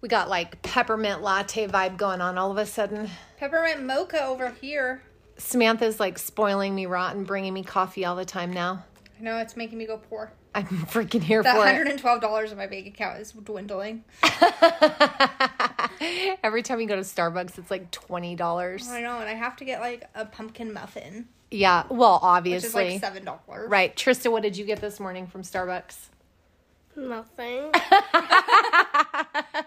We got like peppermint latte vibe going on all of a sudden. Peppermint mocha over here. Samantha's like spoiling me rotten, bringing me coffee all the time now. I know it's making me go poor. I'm freaking here That for twelve dollars in my bank account is dwindling. Every time you go to Starbucks, it's like twenty dollars. I know, and I have to get like a pumpkin muffin, Yeah, well, obviously. which is like seven dollars. right? Trista, what did you get this morning from Starbucks? Nothing.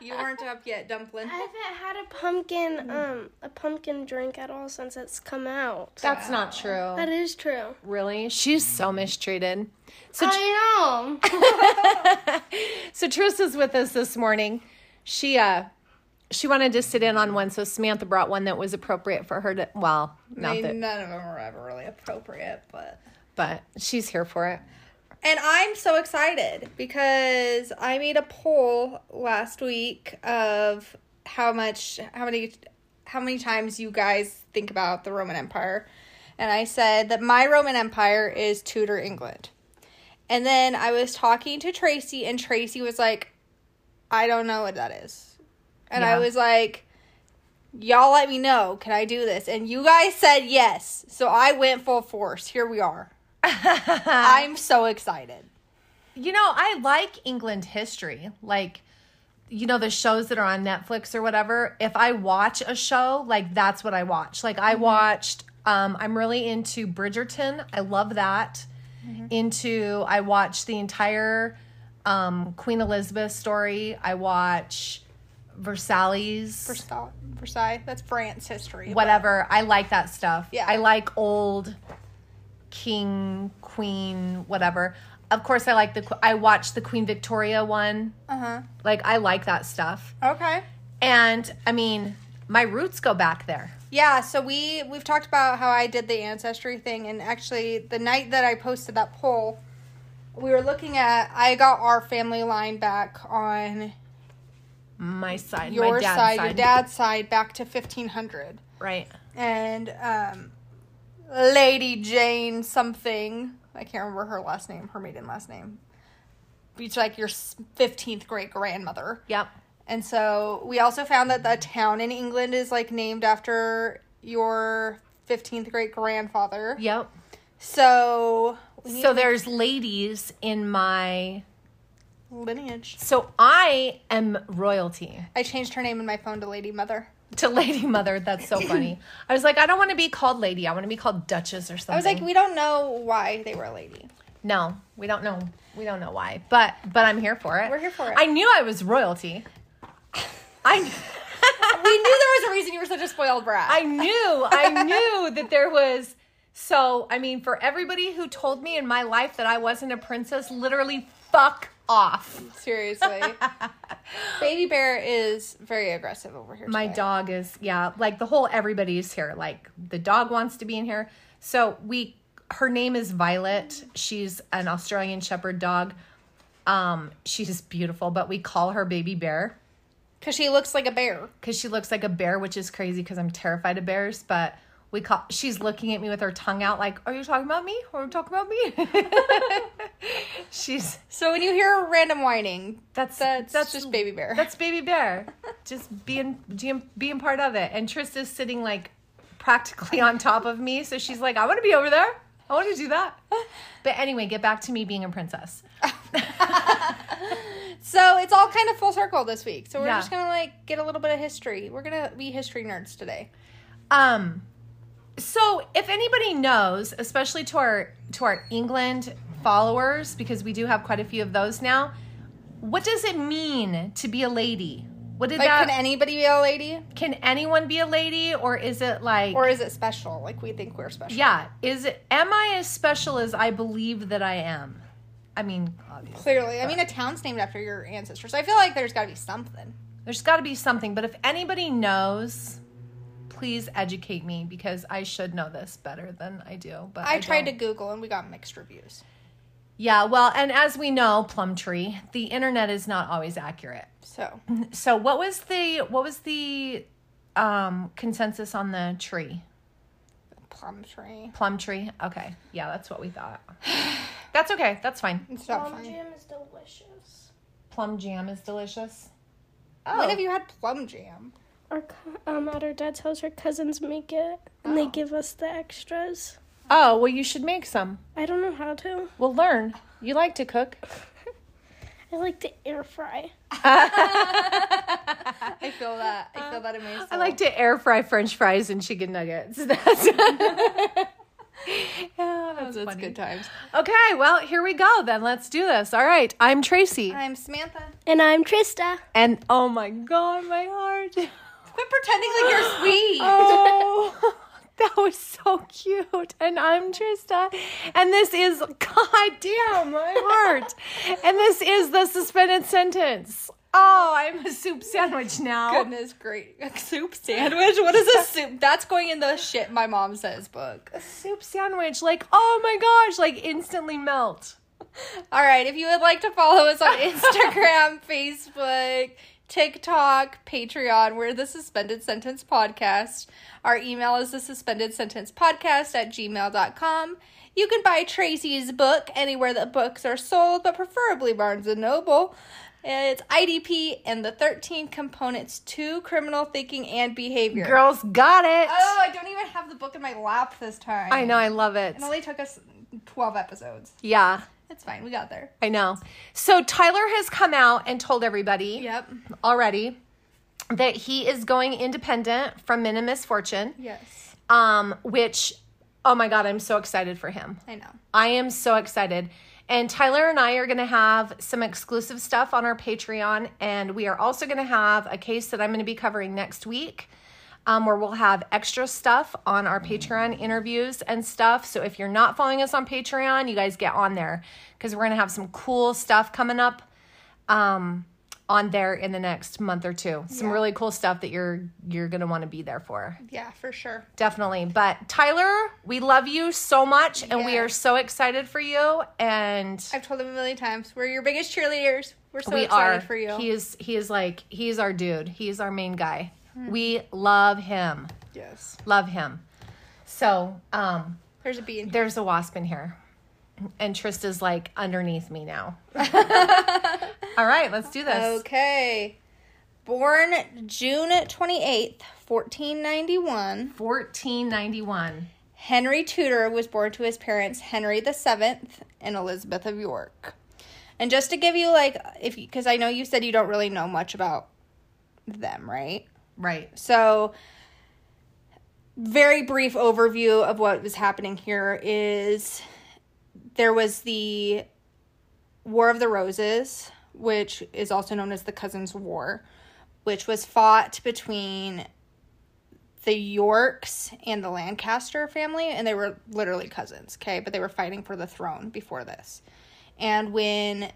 You weren't up yet, dumpling. I haven't had a pumpkin um a pumpkin drink at all since it's come out. That's not true. That is true. Really, she's so mistreated. So, I know. so Trista's with us this morning. She uh, she wanted to sit in on one, so Samantha brought one that was appropriate for her to. Well, I mean, that, none of them were ever really appropriate, but. but she's here for it. And I'm so excited because I made a poll last week of how much how many how many times you guys think about the Roman Empire. And I said that my Roman Empire is Tudor England. And then I was talking to Tracy and Tracy was like I don't know what that is. And I was like y'all let me know, can I do this? And you guys said yes. So I went full force. Here we are. I'm so excited. You know, I like England history. Like, you know, the shows that are on Netflix or whatever. If I watch a show, like that's what I watch. Like I watched um I'm really into Bridgerton. I love that. Into I watched the entire um Queen Elizabeth story. I watch Versailles. Versailles. Versailles. That's France history. but- whatever. I like that stuff. Yeah. I like old king, queen, whatever. Of course, I like the. I watched the Queen Victoria one. Uh-huh. Like I like that stuff. Okay. And I mean, my roots go back there. Yeah, so we we've talked about how I did the ancestry thing and actually the night that I posted that poll, we were looking at I got our family line back on My side, your my dad's side, side, your dad's side back to 1500. right? And um Lady Jane something, I can't remember her last name, her maiden last name. It's like your 15th great grandmother. Yep. And so we also found that the town in England is like named after your 15th great grandfather. Yep. So So there's ladies in my. lineage. So I am royalty. I changed her name in my phone to Lady Mother. To Lady Mother, that's so funny. I was like, I don't want to be called Lady. I want to be called Duchess or something. I was like, we don't know why they were a lady. No, we don't know. We don't know why, but but I'm here for it. We're here for it. I knew I was royalty. I we knew there was a reason you were such a spoiled brat. I knew I knew that there was. So I mean, for everybody who told me in my life that I wasn't a princess, literally fuck off. Seriously. Baby Bear is very aggressive over here. My today. dog is yeah, like the whole everybody's here. Like the dog wants to be in here. So we her name is Violet. She's an Australian shepherd dog. Um she's beautiful, but we call her Baby Bear. Because she looks like a bear. because she looks like a bear, which is crazy because I'm terrified of bears. But we call she's looking at me with her tongue out, like, "Are you talking about me? Are you talking about me?" she's So when you hear random whining, that's that's, that's just Baby Bear. That's baby bear, just being being being part of it. And Trista's sitting like practically on top of me, so she's like, "I want to be over there. I want to do that." But anyway, get back to me being a princess. So it's all kind of full circle this week. So we're Yeah. just gonna like get a little bit of history. We're gonna be history nerds today. Um so if anybody knows, especially to our to our England followers because we do have quite a few of those now, what does it mean to be a lady? What did Like, that can anybody be a lady, can anyone be a lady or is it like or is it special? Like we think we're special. Yeah, is it am I as special as I believe that I am? I mean, obviously. Clearly, I mean, a town's named after your ancestors. I feel like there's got to be something. There's got to be something, but if anybody knows, please educate me because I should know this better than I do. But I, tried to don't. Google and we got mixed reviews. Yeah, well, and as we know, Plumtree, the internet is not always accurate. So So, what was the what was the um consensus on the tree? plum tree. Plum tree. Okay. Yeah, that's what we thought. That's okay. That's fine. It's not Plum fine. jam is delicious. Plum jam is delicious. Oh. When have you had plum jam? Our co- um at our dad's house, our cousins make it, and they give us the extras. Oh, well, you should make some. I don't know how to. We'll learn. You like to cook. I like to air fry. I feel that. I feel that amazing. I like to air fry French fries and chicken nuggets. That's, yeah, that's, That's good times. Okay, well, here we go. Then let's do this. All right, I'm Tracy, I'm Samantha. And I'm Trista. and oh my god, my heart. Quit pretending like you're sweet. Oh, that was so cute. And I'm Trista, and this is goddamn my heart, and this is the suspended sentence. Oh, I'm a soup sandwich now. Goodness, great. A soup sandwich? What is a soup? That's going in the shit my mom says book. A soup sandwich, like oh my gosh, like instantly melt. All right, if you would like to follow us on Instagram, Facebook, TikTok, Patreon, we're the Suspended Sentence Podcast. Our email is the Suspended Sentence Podcast at gmail.com. You can buy Tracy's book anywhere that books are sold, but preferably Barnes and Noble. It's IDP and the 13 components to criminal thinking and behavior. Girls got it. Oh, I don't even have the book in my lap this time. I know, I love it. It only took us 12 episodes. Yeah, It's fine. We got there. I know. So Tyler has come out and told everybody Yep. already that he is going independent from Min and Misfortune, Yes. um, which, oh my God, I'm so excited for him. I know. I am so excited. And Tyler and I are going to have some exclusive stuff on our Patreon. And we are also going to have a case that I'm going to be covering next week um, where we'll have extra stuff on our Patreon interviews and stuff. So if you're not following us on Patreon, you guys get on there because we're going to have some cool stuff coming up um, on there in the next month or two. Some Yeah. really cool stuff that you're you're going to want to be there for Yeah, for sure. definitely. But Tyler, we love you so much and we are so excited for you and I've told him a million times. We're your biggest cheerleaders. We're so we excited are for you. he is he is like he's our dude. He's our main guy. Hmm. We love him. yes. Love him. So, um There's a bee in here. there's a wasp in here. And Trista's like underneath me now. All right, let's do this. Okay. Born June 28th, 1491, 1491. Henry Tudor was born to his parents Henry VII and Elizabeth of York. And just to give you like if because I know you said you don't really know much about them, right? Right. So, very brief overview of what was happening here is there was the War of the Roses, which is also known as the Cousins' War, which was fought between the Yorks and the Lancaster family, and they were literally cousins, okay? But they were fighting for the throne before this. And when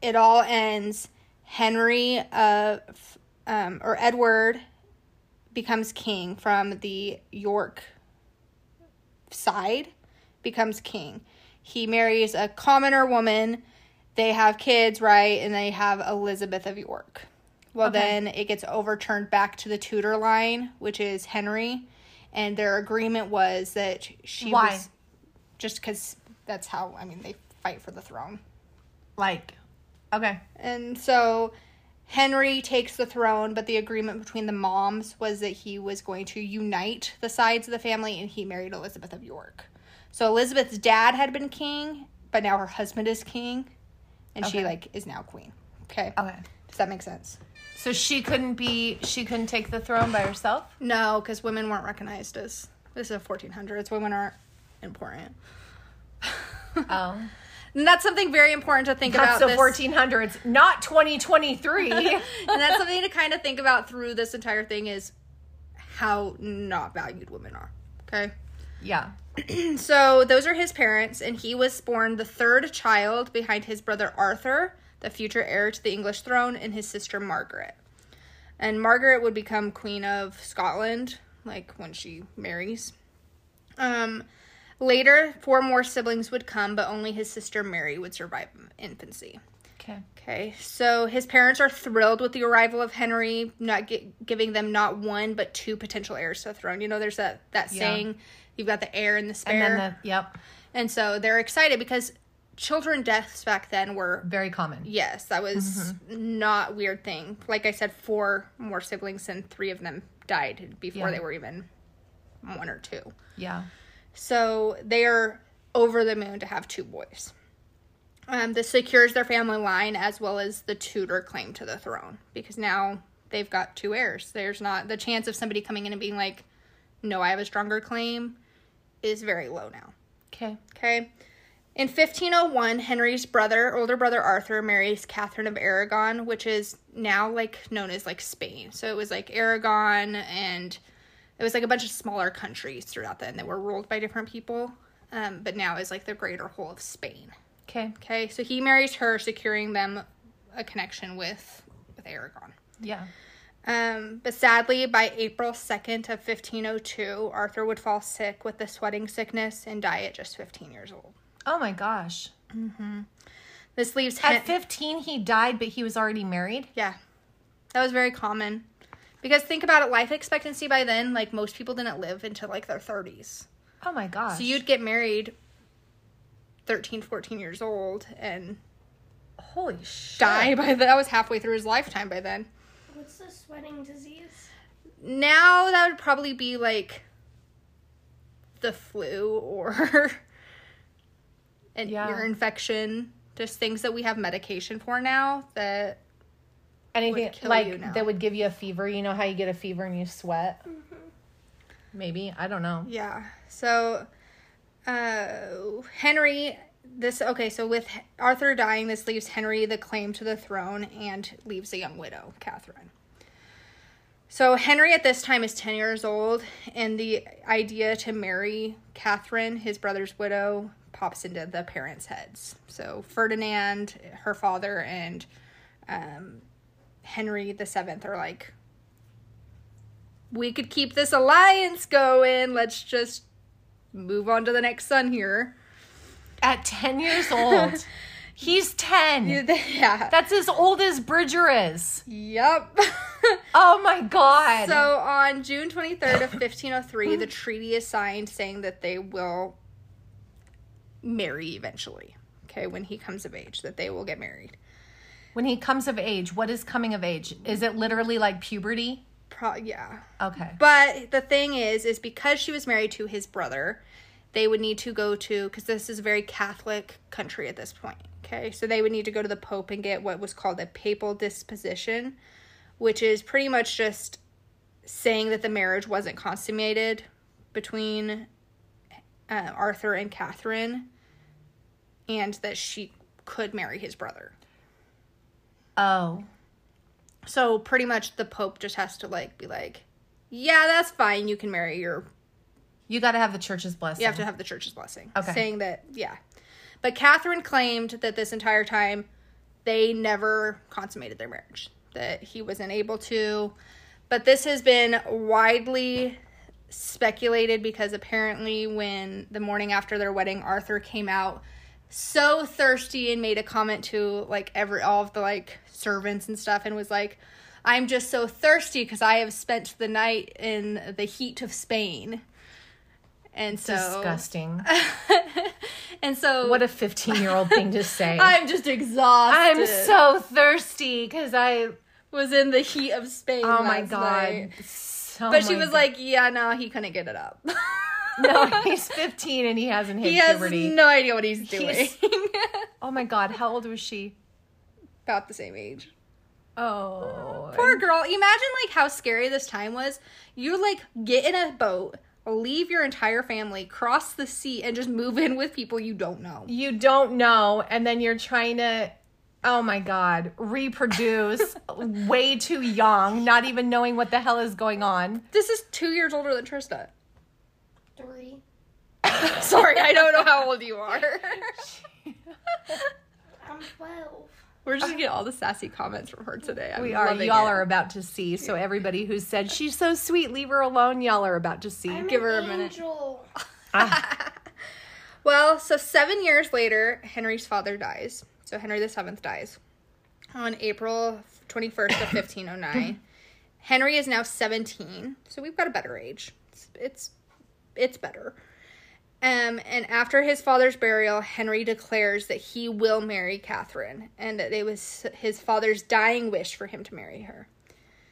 it all ends, Henry uh, f- um, or Edward becomes king from the York side, becomes king. He marries a commoner woman. They have kids, right? And they have Elizabeth of York. Well, Okay. then it gets overturned back to the Tudor line, which is Henry. And their agreement was that she Why? was just because that's how, I mean, they fight for the throne. Like okay. And so Henry takes the throne, but the agreement between the moms was that he was going to unite the sides of the family and he married Elizabeth of York. So Elizabeth's dad had been king, but now her husband is king and she like is now queen. Okay. Okay. Does that make sense? So she couldn't be she couldn't take the throne by herself? No, cuz women weren't recognized as this is 1400s. Women aren't important. Oh. And that's something very important to think That's about the 1400s, not 2023. and that's something to kind of think about through this entire thing is how not valued women are. Okay. yeah. So those are his parents, and he was born the third child behind his brother Arthur, the future heir to the English throne, and his sister Margaret. And Margaret would become Queen of Scotland, like when she marries. Um, later, four more siblings would come, but only his sister Mary would survive infancy. Okay. Okay, so his parents are thrilled with the arrival of Henry, not gi- giving them not one but two potential heirs to the throne. You know, there's that that Yeah. saying, "You've got the heir and the And spare," then the yep. and so they're excited because children deaths back then were Very common. yes, that was mm-hmm. not weird thing. Like I said, four more siblings and three of them died before Yeah. they were even one or two. Yeah. So they are over the moon to have two boys. Um, this secures their family line as well as the Tudor claim to the throne because now they've got two heirs. There's not the chance of somebody coming in and being like, "No, I have a stronger claim," is very low now. Okay. Okay. In 1501, Henry's brother, older brother Arthur, marries Catherine of Aragon, which is now like known as like Spain. So it was like Aragon and it was like a bunch of smaller countries throughout then that were ruled by different people. Um, but now is like the greater whole of Spain. Okay. Okay, so he marries her, securing them a connection with with Aragon. Yeah. Um, but sadly, by April 2nd of 1502, Arthur would fall sick with the sweating sickness and die at just 15 years old. Oh my gosh. This leaves Hen- At 15, he died, but he was already married. Yeah. That was very common. Because think about it, life expectancy by then, like most people didn't live until like their 30s. Oh my gosh. So you'd get married 13, 14 years old and holy shit. die by the, that was halfway through his lifetime by then. What's the sweating disease? Now that would probably be like the flu or an Yeah. ear infection. Just things that we have medication for now that Anything like that would give you a fever. You know how you get a fever and you sweat? Maybe. I don't know. Yeah. So, uh, Henry, this, okay, so with Arthur dying, this leaves Henry the claim to the throne and leaves a young widow, Catherine. So, Henry at this time is 10 years old, and the idea to marry Catherine, his brother's widow, pops into the parents' heads. So, Ferdinand, her father, and um, Henry the Seventh are like, we could keep this alliance going. Let's just move on to the next son here. At 10 years old. He's 10. Yeah. That's as old as Bridger is. Yep. Oh my god. so on June 23rd of 1503, the treaty is signed saying that they will marry eventually. Okay, when he comes of age, that they will get married. When he comes of age, what is coming of age? Is it literally like puberty? Pro- yeah. Okay. But the thing is, is because she was married to his brother, they would need to go to because this is a very Catholic country at this point. Okay, so they would need to go to the Pope and get what was called a papal disposition, which is pretty much just saying that the marriage wasn't consummated between uh, Arthur and Catherine, and that she could marry his brother. Oh. So pretty much the Pope just has to like be like, yeah, that's fine. You can marry your You got to have the church's blessing. You have to have the church's blessing. Okay. Saying that, yeah. But Catherine claimed that this entire time they never consummated their marriage, that he wasn't able to. But this has been widely speculated because apparently, when the morning after their wedding, Arthur came out so thirsty and made a comment to like every all of the like servants and stuff and was like i'm just so thirsty because i have spent the night in the heat of spain and so Disgusting. and so What a 15 year old thing to say. I'm just exhausted. I'm so thirsty because I. was in the heat of Spain. Oh my god. So But she was God. like, "Yeah, no, he couldn't get it up. no, he's 15 and he hasn't hit he has puberty. no idea what he's doing." He's- Oh my god, how old was she? About the same age. Oh. Poor girl. Imagine like how scary this time was. You like get in a boat, leave your entire family, cross the sea, and just move in with people you don't know. You don't know, and then you're trying to. Oh my god, reproduce way too young, not even knowing what the hell is going on. This is two years older than Trista. Three. Sorry, I don't know how old you are. I'm 12. We're just gonna get all the sassy comments from her today. I'm We are. Y'all it. are about to see. So everybody who said she's so sweet, leave her alone. Y'all are about to see. I'm Give an her a minute. Well, so seven years later, Henry's father dies. So Henry the Seventh dies on April 21st of 1509. Henry is now 17, so we've got a better age. It's it's, it's better. Um, and after his father's burial, Henry declares that he will marry Catherine, and that it was his father's dying wish for him to marry her.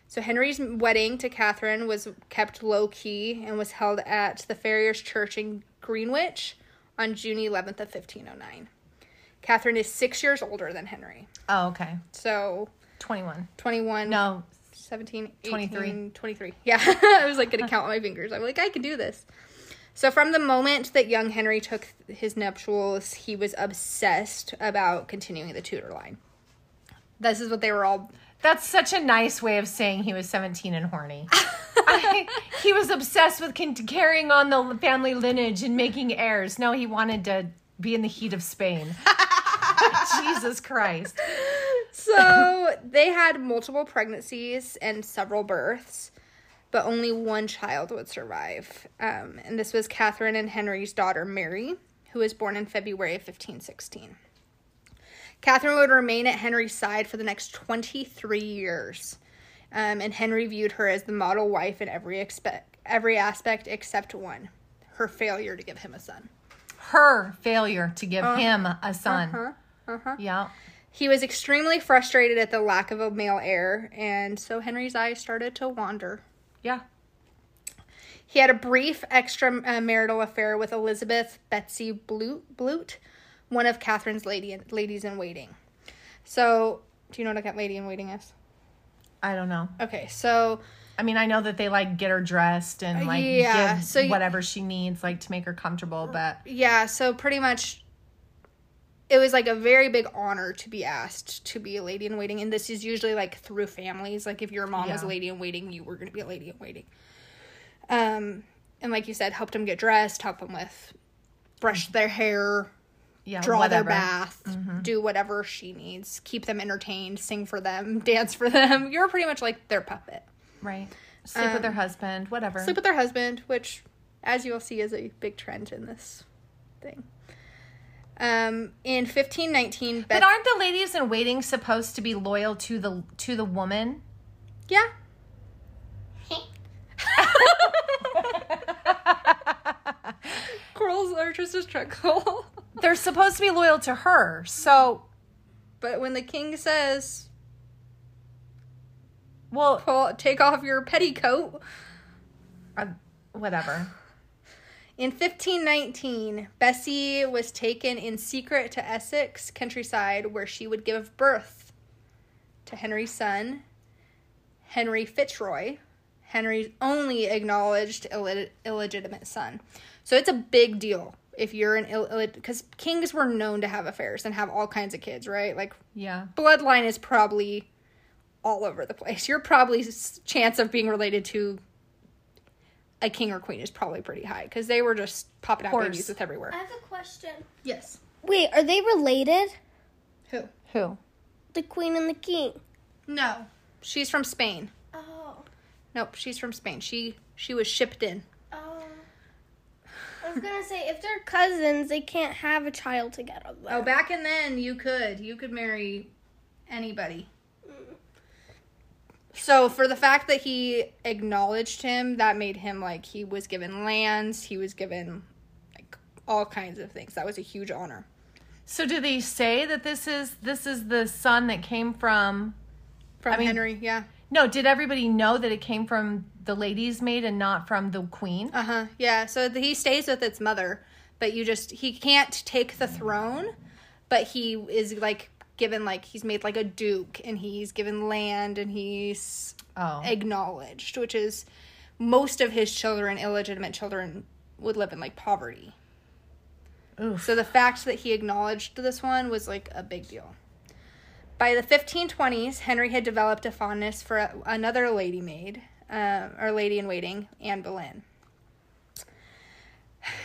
So Henry's wedding to Catherine was kept low key and was held at the Friars Church in Greenwich on June 11th of 1509. Catherine is six years older than Henry, Oh, okay. so 21. 21, No, 17, 18, 23. 23. Yeah, I was like going to count on my fingers. I'm like, I can do this. So, from the moment that young Henry took his nuptials, he was obsessed about continuing the Tudor line. This is what they were all. that's such a nice way of saying he was 17 and horny. I, he was obsessed with con- carrying on the family lineage and making heirs. No, he wanted to be in the heat of Spain. Jesus Christ. So, they had multiple pregnancies and several births, but only one child would survive. Um, and this was Catherine and Henry's daughter, Mary, who was born in February of 1516. Catherine would remain at Henry's side for the next 23 years. Um, and Henry viewed her as the model wife in every expect, every aspect except one her failure to give him a son. Her failure to give him a son. Huh? Uh-huh. Yeah. He was extremely frustrated at the lack of a male heir, and so Henry's eyes started to wander. Yeah. He had a brief extramarital uh, affair with Elizabeth Betsy Blute, Blute one of Catherine's lady ladies in waiting. So, do you know what a lady in waiting is? I don't know. Okay, so I mean, I know that they like get her dressed and like Yeah, give so y- whatever she needs, like to make her comfortable. Uh, but yeah, so pretty much it was like a very big honor to be asked to be a lady in waiting and this is usually like through families like if your mom was a lady in waiting you were going to be a lady in waiting um and like you said helped them get dressed help them with brush their hair yeah, draw whatever. their bath do whatever she needs keep them entertained sing for them dance for them you're pretty much like their puppet Right. Sleep with their husband, whatever. sleep with their husband, which, as you'll see, is a big trend in this thing. Um, in 1519, but aren't the ladies in waiting supposed to be loyal to the to the woman? yeah, girls are just a struggle. They're supposed to be loyal to her. So, but when the king says, well, "Pull, take off your petticoat," uh, whatever. In 1519, Bessie was taken in secret to Essex countryside where she would give birth to Henry's son, Henry Fitzroy, Henry's only acknowledged illegitimate son. So it's a big deal if you're an ill because kings were known to have affairs and have all kinds of kids, right? Like Yeah. bloodline is probably all over the place. Your probably chance of being related to a king or queen is probably pretty high because they were just popping out Course. babies with everywhere. I have a question. Yes. Wait, are they related? Who? Who? The queen and the king. No. She's from Spain. Oh. Nope, she's from Spain. She she was shipped in. Oh. I was gonna say if they're cousins, they can't have a child together. Oh, back in then you could. You could marry anybody. So for the fact that he acknowledged him, that made him like he was given lands, he was given like all kinds of things. That was a huge honor. So do they say that this is this is the son that came from From I mean- Henry, yeah. No, did everybody know that it came from the lady's maid and not from the queen? Uh huh. Yeah. So he stays with its mother, but you just he can't take the throne, but he is like given like he's made like a duke and he's given land and he's Oh. acknowledged, which is most of his children, illegitimate children, would live in like poverty. Oof. So the fact that he acknowledged this one was like a big deal. By the 1520s, Henry had developed a fondness for a, another lady maid, uh, or lady in waiting, Anne Boleyn.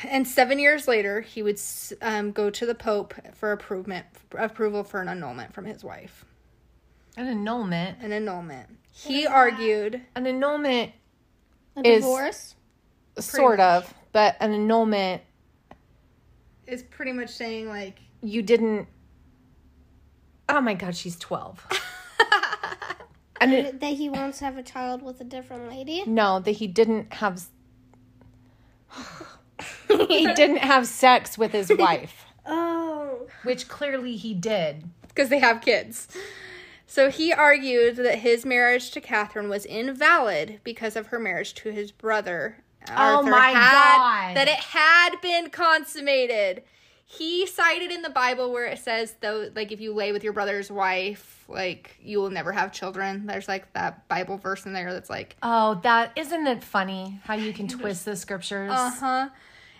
And seven years later, he would um, go to the Pope for approval, approval for an annulment from his wife. An annulment. An annulment. He argued An annulment A Is- divorce? sort of, but an annulment is pretty much saying like you didn't Oh my god, she's 12. and it, that he wants to have a child with a different lady? no, that he didn't have he didn't have sex with his wife, Oh. which clearly he did. because they have kids. So he argued that his marriage to Catherine was invalid because of her marriage to his brother. Arthur Oh my had, God. That it had been consummated. He cited in the Bible where it says though, like if you lay with your brother's wife, like you will never have children. There's like that Bible verse in there that's like, Oh, that isn't it funny how you can twist the scriptures? uh huh.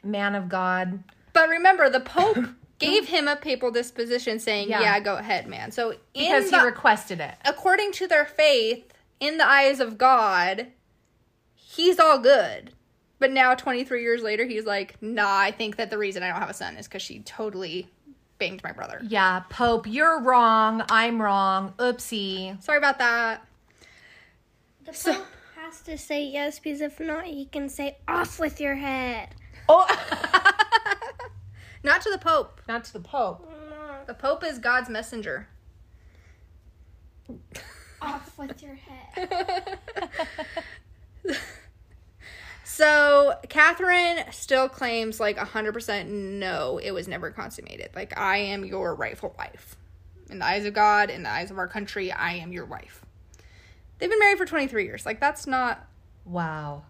Man of God. But remember, the Pope gave him a papal disposition, saying, Yeah. "Yeah, go ahead, man." So in Because the- he requested it. according to their faith, in the eyes of God, he's all good. But now, 23 years later, he's like, nah, I think that the reason I don't have a son is because she totally banged my brother. Yeah, Pope, you're wrong. I'm wrong. Oopsie. Sorry about that. The Pope has to say yes because if not, he can say off with your head. Oh, Not to the Pope. not to the Pope. Mm. The Pope is God's messenger. Off with your head. So Catherine still claims like 100% no, it was never consummated. Like I am your rightful wife. In the eyes of God, in the eyes of our country, I am your wife. They've been married for 23 years. Like that's not Wow.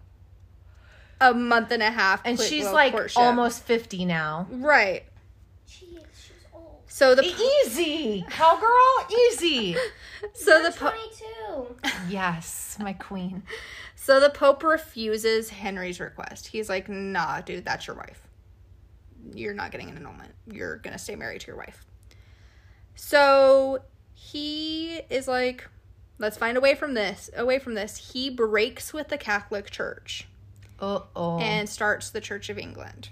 A month and a half. And quick she's little like courtship. almost 50 now. right. She. She's old. So the Easy. Cowgirl, easy. so the po- 22. Yes, my queen. so the Pope refuses Henry's request. He's like, "Nah, dude, that's your wife. You're not getting an annulment. You're gonna stay married to your wife." So he is like, "Let's find a way from this. Away from this." He breaks with the Catholic Church Uh oh. and starts the Church of England,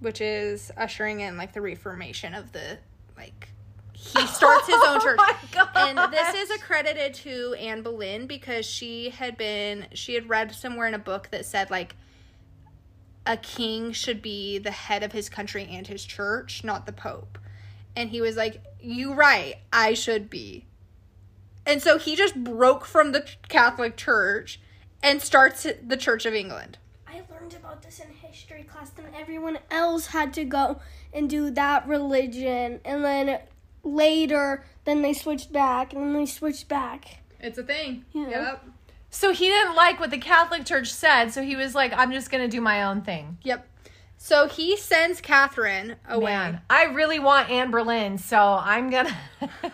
which is ushering in like the Reformation of the like. He starts his own church. Oh And this is accredited to Anne Boleyn because she had been she had read somewhere in a book that said like a king should be the head of his country and his church, not the pope. And he was like, "You right, I should be." And so he just broke from the Catholic Church and starts the Church of England. I learned about this in history class, then everyone else had to go and do that religion. And then later, then they switched back, and then they switched back. It's a thing. Yeah. Yep. so he didn't like what the Catholic Church said, so he was like, I'm just going to do my own thing. Yep. So he sends Catherine away. Man, I really want Anne Boleyn, so I'm going to.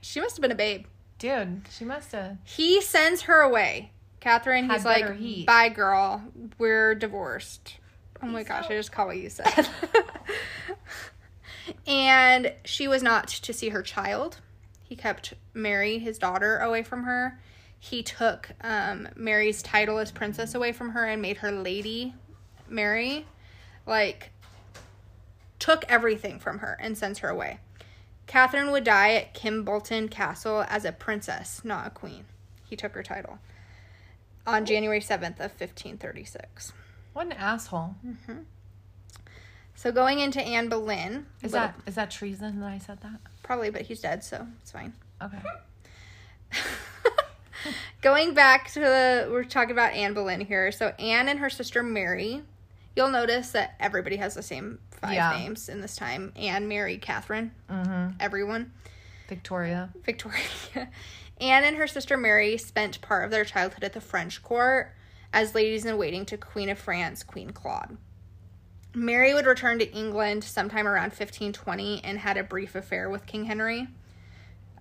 She must have been a babe. Dude, she must have. He sends her away. Catherine, he's like, heat. bye, girl. We're divorced. Oh my gosh, I just caught what you said. and she was not to see her child. He kept Mary, his daughter, away from her. He took um, Mary's title as princess away from her and made her Lady Mary. Like, took everything from her and sends her away. Catherine would die at Kimbolton Castle as a princess, not a queen. He took her title on January 7th of 1536. What an asshole. So going into Anne Boleyn, Is little- that is that treason that I said that? probably, but he's dead, so it's fine. Okay. going back to the, we're talking about Anne Boleyn here. So Anne and her sister Mary, you'll notice that everybody has the same five Yeah. names in this time: Anne, Mary, Catherine, Mm-hmm. everyone. Victoria. Victoria. Anne and her sister Mary spent part of their childhood at the French court as ladies in waiting to Queen of France, Queen Claude. Mary would return to England sometime around 1520 and had a brief affair with King Henry.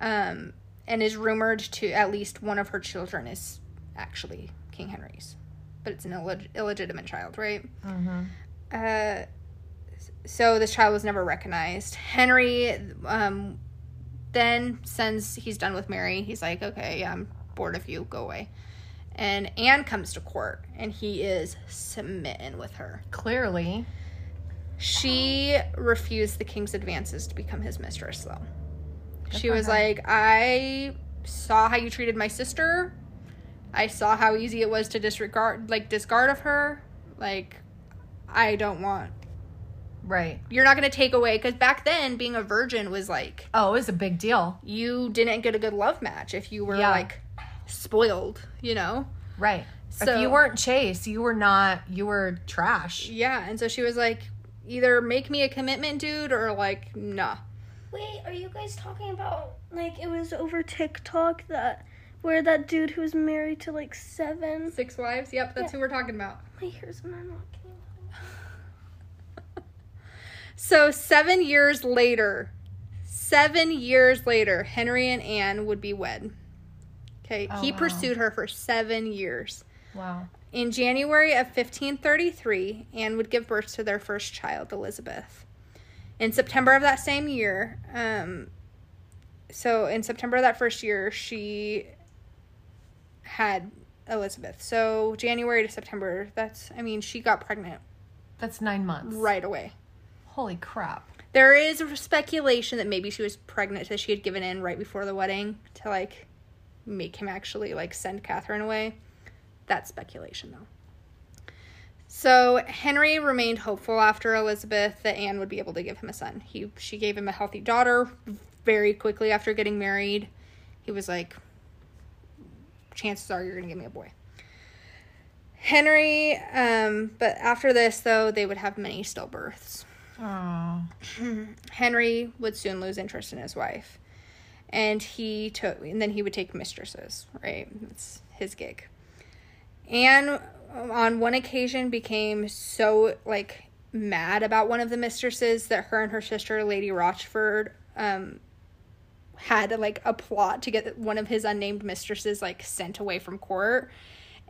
Um, and is rumored to at least one of her children is actually King Henry's, but it's an illeg- illegitimate child, right? Mm-hmm. Uh, so this child was never recognized. Henry um, then since he's done with Mary. He's like, okay, I'm bored of you. Go away. And Anne comes to court, and he is smitten with her. Clearly. She refused the king's advances to become his mistress, though. she was her. like, I saw how you treated my sister. I saw how easy it was to disregard, like, discard of her. Like, I don't want Right. you're not going to take away because back then being a virgin was like Oh, it was a big deal. you didn't get a good love match if you were Yeah. like spoiled you know Right. So- if you weren't Chase, you were not. You were trash. Yeah, and so she was like, either make me a commitment, dude, or like, nah. Wait, are you guys talking about like it was over TikTok that where that dude who was married to like seven? Six wives. Yep, that's who we're talking about. My hair's not knocking. So seven years later, seven years later, Henry and Anne would be wed. Okay, Oh, he wow. pursued her for seven years. Wow. In January of 1533, Anne would give birth to their first child, Elizabeth. In September of that same year, um, so in September of that first year, she had Elizabeth. So January to September, that's, I mean, she got pregnant That's nine months. right away. Holy crap. There is speculation that maybe she was pregnant that she had given in right before the wedding to like make him actually like send Catherine away. That's speculation though. So Henry remained hopeful after Elizabeth that Anne would be able to give him a son. He she gave him a healthy daughter very quickly after getting married. He was like, chances are you're gonna give me a boy. Henry, um, but after this though, they would have many stillbirths. Henry would soon lose interest in his wife. And he took and then he would take mistresses, right? It's his gig. Anne on one occasion became so like mad about one of the mistresses that her and her sister Lady Rochford um had like a plot to get one of his unnamed mistresses like sent away from court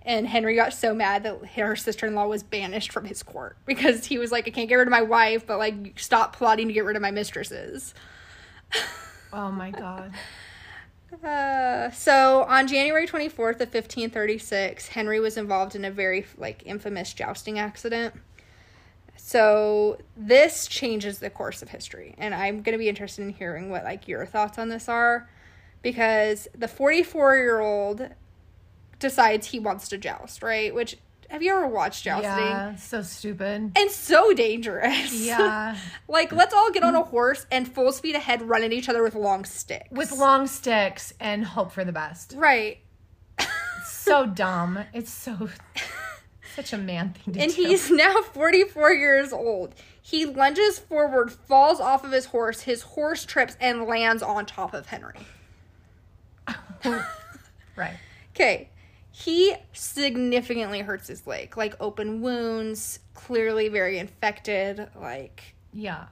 and Henry got so mad that her sister in law was banished from his court because he was like, I can't get rid of my wife, but like, stop plotting to get rid of my mistresses. Oh my god. Uh, so on January 24th of 1536, Henry was involved in a very like infamous jousting accident. So this changes the course of history, and I'm going to be interested in hearing what like your thoughts on this are, because the 44 year old decides he wants to joust, right? Which have you ever watched jousting? Yeah. So stupid. And so dangerous. Yeah. like let's all get on a horse and full speed ahead run at each other with long sticks. With long sticks and hope for the best. right. So dumb. It's so such a man thing to and do. And he's now 44 years old. He lunges forward, falls off of his horse. His horse trips and lands on top of Henry. right. Okay. He significantly hurts his leg, like open wounds, clearly very infected. Like, Yeah.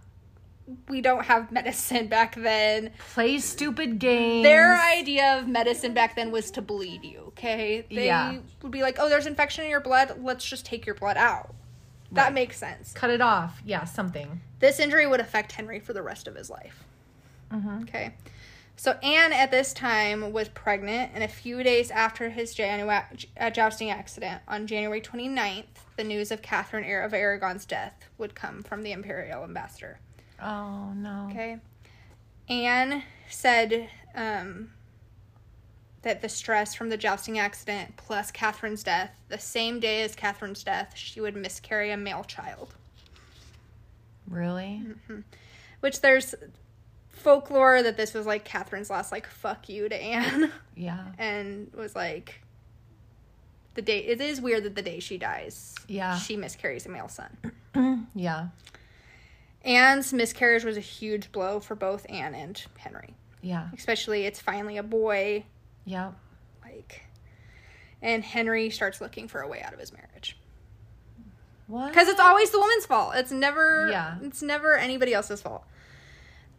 we don't have medicine back then. Play stupid games. Their idea of medicine back then was to bleed you, okay? They Yeah. would be like, oh, there's infection in your blood. Let's just take your blood out. That Right. makes sense. cut it off. Yeah, something. This injury would affect Henry for the rest of his life. Mm-hmm. Okay. So Anne at this time was pregnant, and a few days after his Janu- uh, jousting accident, on January 29th, the news of Catherine of Aragon's death would come from the imperial ambassador. Oh no. Okay. Anne said um, that the stress from the jousting accident plus Catherine's death, the same day as Catherine's death, she would miscarry a male child. Really? Which there's folklore that this was like Catherine's last like fuck you to Anne, Yeah. and was like the day. It is weird that the day she dies, Yeah. she miscarries a male son. Yeah. Anne's miscarriage was a huge blow for both Anne and Henry. Yeah. Especially, it's finally a boy. Yeah. Like, and Henry starts looking for a way out of his marriage What? because it's always the woman's fault. It's never. Yeah. It's never anybody else's fault.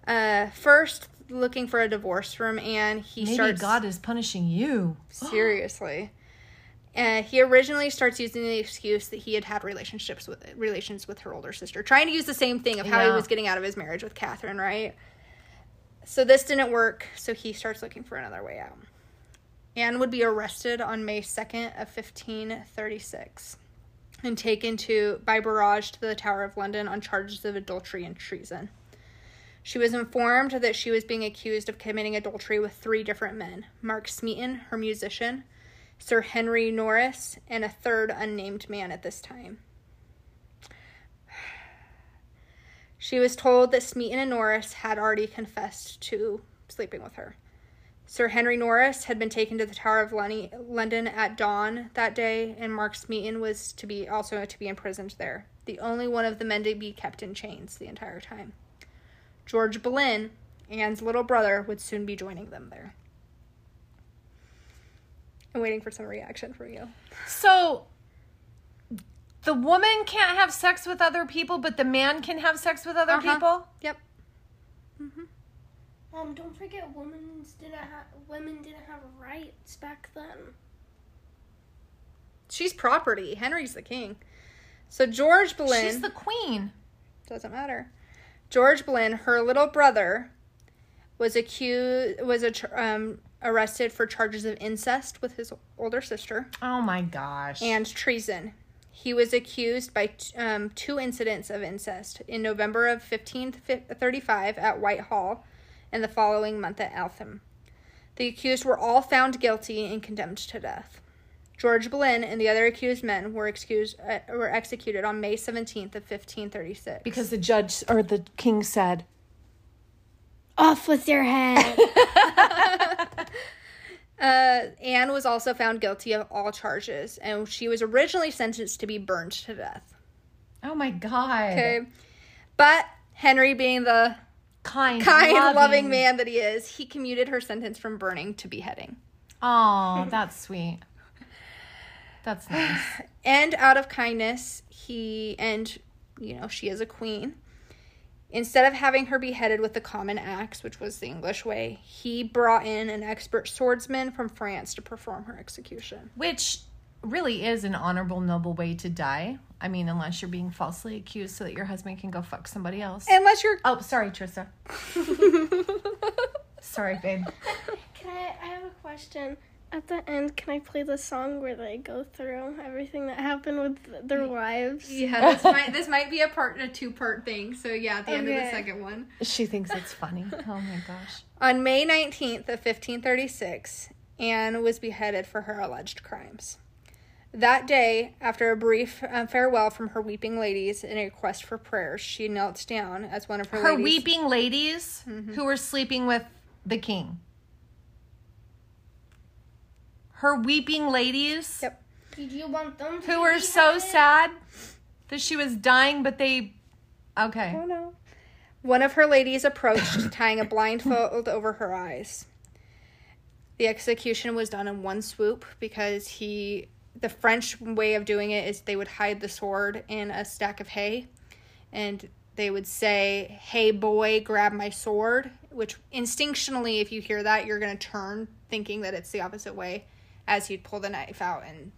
Uh, first looking for a divorce from Anne, he maybe starts God is punishing you. seriously. Uh, he originally starts using the excuse that he had had relationships with relations with her older sister, trying to use the same thing of how he was getting out of his marriage with Catherine, right? So this didn't work, so he starts looking for another way out. Anne would be arrested on May 2nd of 1536 and taken to by barrage to the Tower of London on charges of adultery and treason. She was informed that she was being accused of committing adultery with three different men Mark Smeaton, her musician, Sir Henry Norris, and a third unnamed man at this time. She was told that Smeaton and Norris had already confessed to sleeping with her. Sir Henry Norris had been taken to the Tower of London at dawn that day, and Mark Smeaton was to be also to be imprisoned there. The only one of the men to be kept in chains the entire time. George Boleyn, Anne's little brother, would soon be joining them there. I'm waiting for some reaction from you. So the woman can't have sex with other people, but the man can have sex with other Uh-huh. people? Yep. Um, don't forget, women didn't have women didn't have rights back then. She's property. Henry's the king. So George Boleyn She's the queen. doesn't matter. George Boleyn, her little brother, was accused was a, tr- um, arrested for charges of incest with his older sister Oh my gosh. and treason. He was accused by t- um, two incidents of incest in November of 1535 at Whitehall and the following month at Eltham. The accused were all found guilty and condemned to death. George Boleyn and the other accused men were excused uh, were executed on May 17th of 1536. because the judge or the king said, Off with your head. Uh, Anne was also found guilty of all charges, and she was originally sentenced to be burned to death. "Oh my god." Okay, but Henry, being the Kind, kind, loving. loving, man that he is, he commuted her sentence from burning to beheading. Oh, that's sweet. That's nice. And out of kindness, he and you know she is a queen. Instead of having her beheaded with the common axe, which was the English way, he brought in an expert swordsman from France to perform her execution. Which really is an honorable, noble way to die. I mean, unless you're being falsely accused so that your husband can go fuck somebody else. Unless you're oh, sorry, Trista. sorry, babe. Can I? I have a question. At the end, can I play the song where they go through everything that happened with their wives? Yeah, this might this might be a part a two part thing. So yeah, at the end of the second one. She thinks it's funny. Oh my gosh. On May 19th of 1536, Anne was beheaded for her alleged crimes. That day, after a brief uh, farewell from her weeping ladies and a request for prayers, she knelt down as one of her, Her ladies. weeping ladies who were sleeping with the king. Her weeping ladies Yep. Did you want them who were so beheaded? sad that she was dying, but they. Okay. Oh no. One of her ladies approached, tying a blindfold over her eyes. The execution was done in one swoop because he. The French way of doing it is they would hide the sword in a stack of hay, and they would say, "Hey boy, grab my sword." Which instinctually, if you hear that, you're gonna turn, thinking that it's the opposite way, as you'd pull the knife out and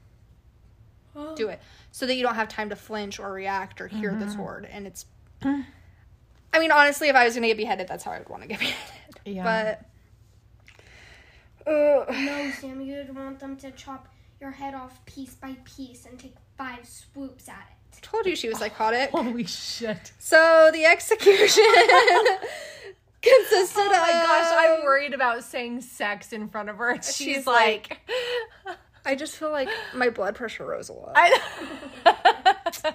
do it. So that you don't have time to flinch or react or hear the sword. And it's i mean honestly if i was gonna get beheaded that's how i would want to get beheaded. Yeah. but uh, No, Sam, you'd want them to chop your head off piece by piece and take five swoops at it. told you she was psychotic. Holy shit. so the execution consisted Oh my gosh, I'm worried about saying sex in front of her. She's, She's like, i just feel like my blood pressure rose a lot I,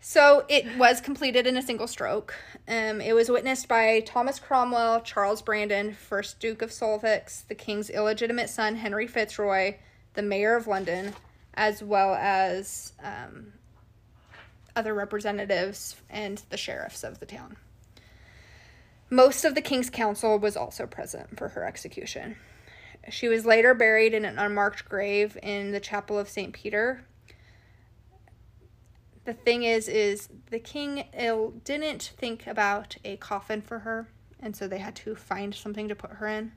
So it was completed in a single stroke. Um, it was witnessed by Thomas Cromwell, Charles Brandon, first Duke of Suffolk, the King's illegitimate son Henry Fitzroy, the Mayor of London, as well as um, other representatives and the sheriffs of the town. Most of the King's Council was also present for her execution. She was later buried in an unmarked grave in the Chapel of St. Peter, the thing is is the king ill didn't think about a coffin for her and so they had to find something to put her in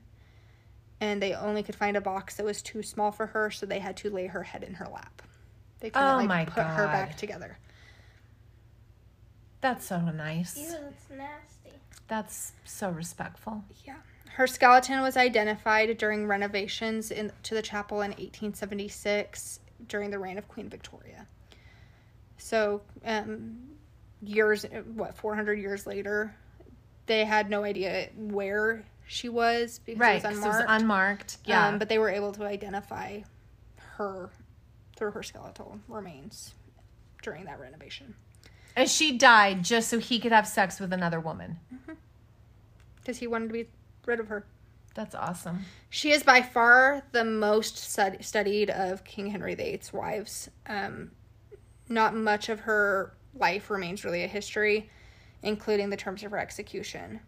and they only could find a box that was too small for her so they had to lay her head in her lap they couldn't Oh like my put her back together that's so nice. Ew, that's nasty. That's so respectful. yeah her skeleton was identified during renovations in, to the chapel in 1876 during the reign of queen victoria so um, years what 400 years later they had no idea where she was because Right, it was it was unmarked. unmarked. Yeah. Um, but they were able to identify her through her skeletal remains during that renovation and she died just so he could have sex with another woman. because he wanted to be rid of her That's awesome. She is by far the most stud- studied of King Henry VIII's wives. Um, not much of her life remains really a history, including the terms of her execution.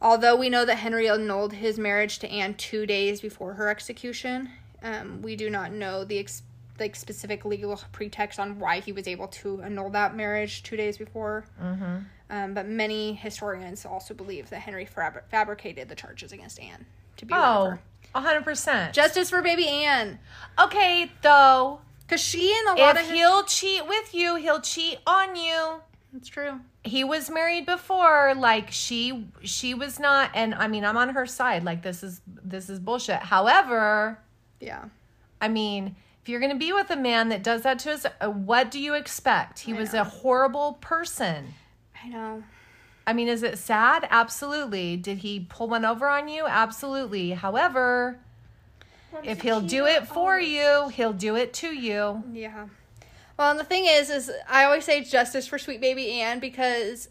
Although we know that Henry annulled his marriage to Anne two days before her execution, um, we do not know the ex- like specific legal pretext on why he was able to annul that marriage two days before. Mm-hmm. Um, but many historians also believe that Henry fabri- fabricated the charges against Anne to be Oh, a hundred percent. Justice for baby Anne. Okay, though, Because she and a lot if of his- he'll cheat with you, he'll cheat on you. That's true. He was married before, like she she was not and I mean, I'm on her side. Like this is this is bullshit. However, Yeah. I mean, if you're going to be with a man that does that to us, uh, what do you expect? He I was know. a horrible person. I know. I mean, is it sad? Absolutely. Did he pull one over on you? Absolutely. However, if he'll do it for you, he'll do it to you. Yeah. Well, and the thing is, is I always say justice for sweet baby Anne because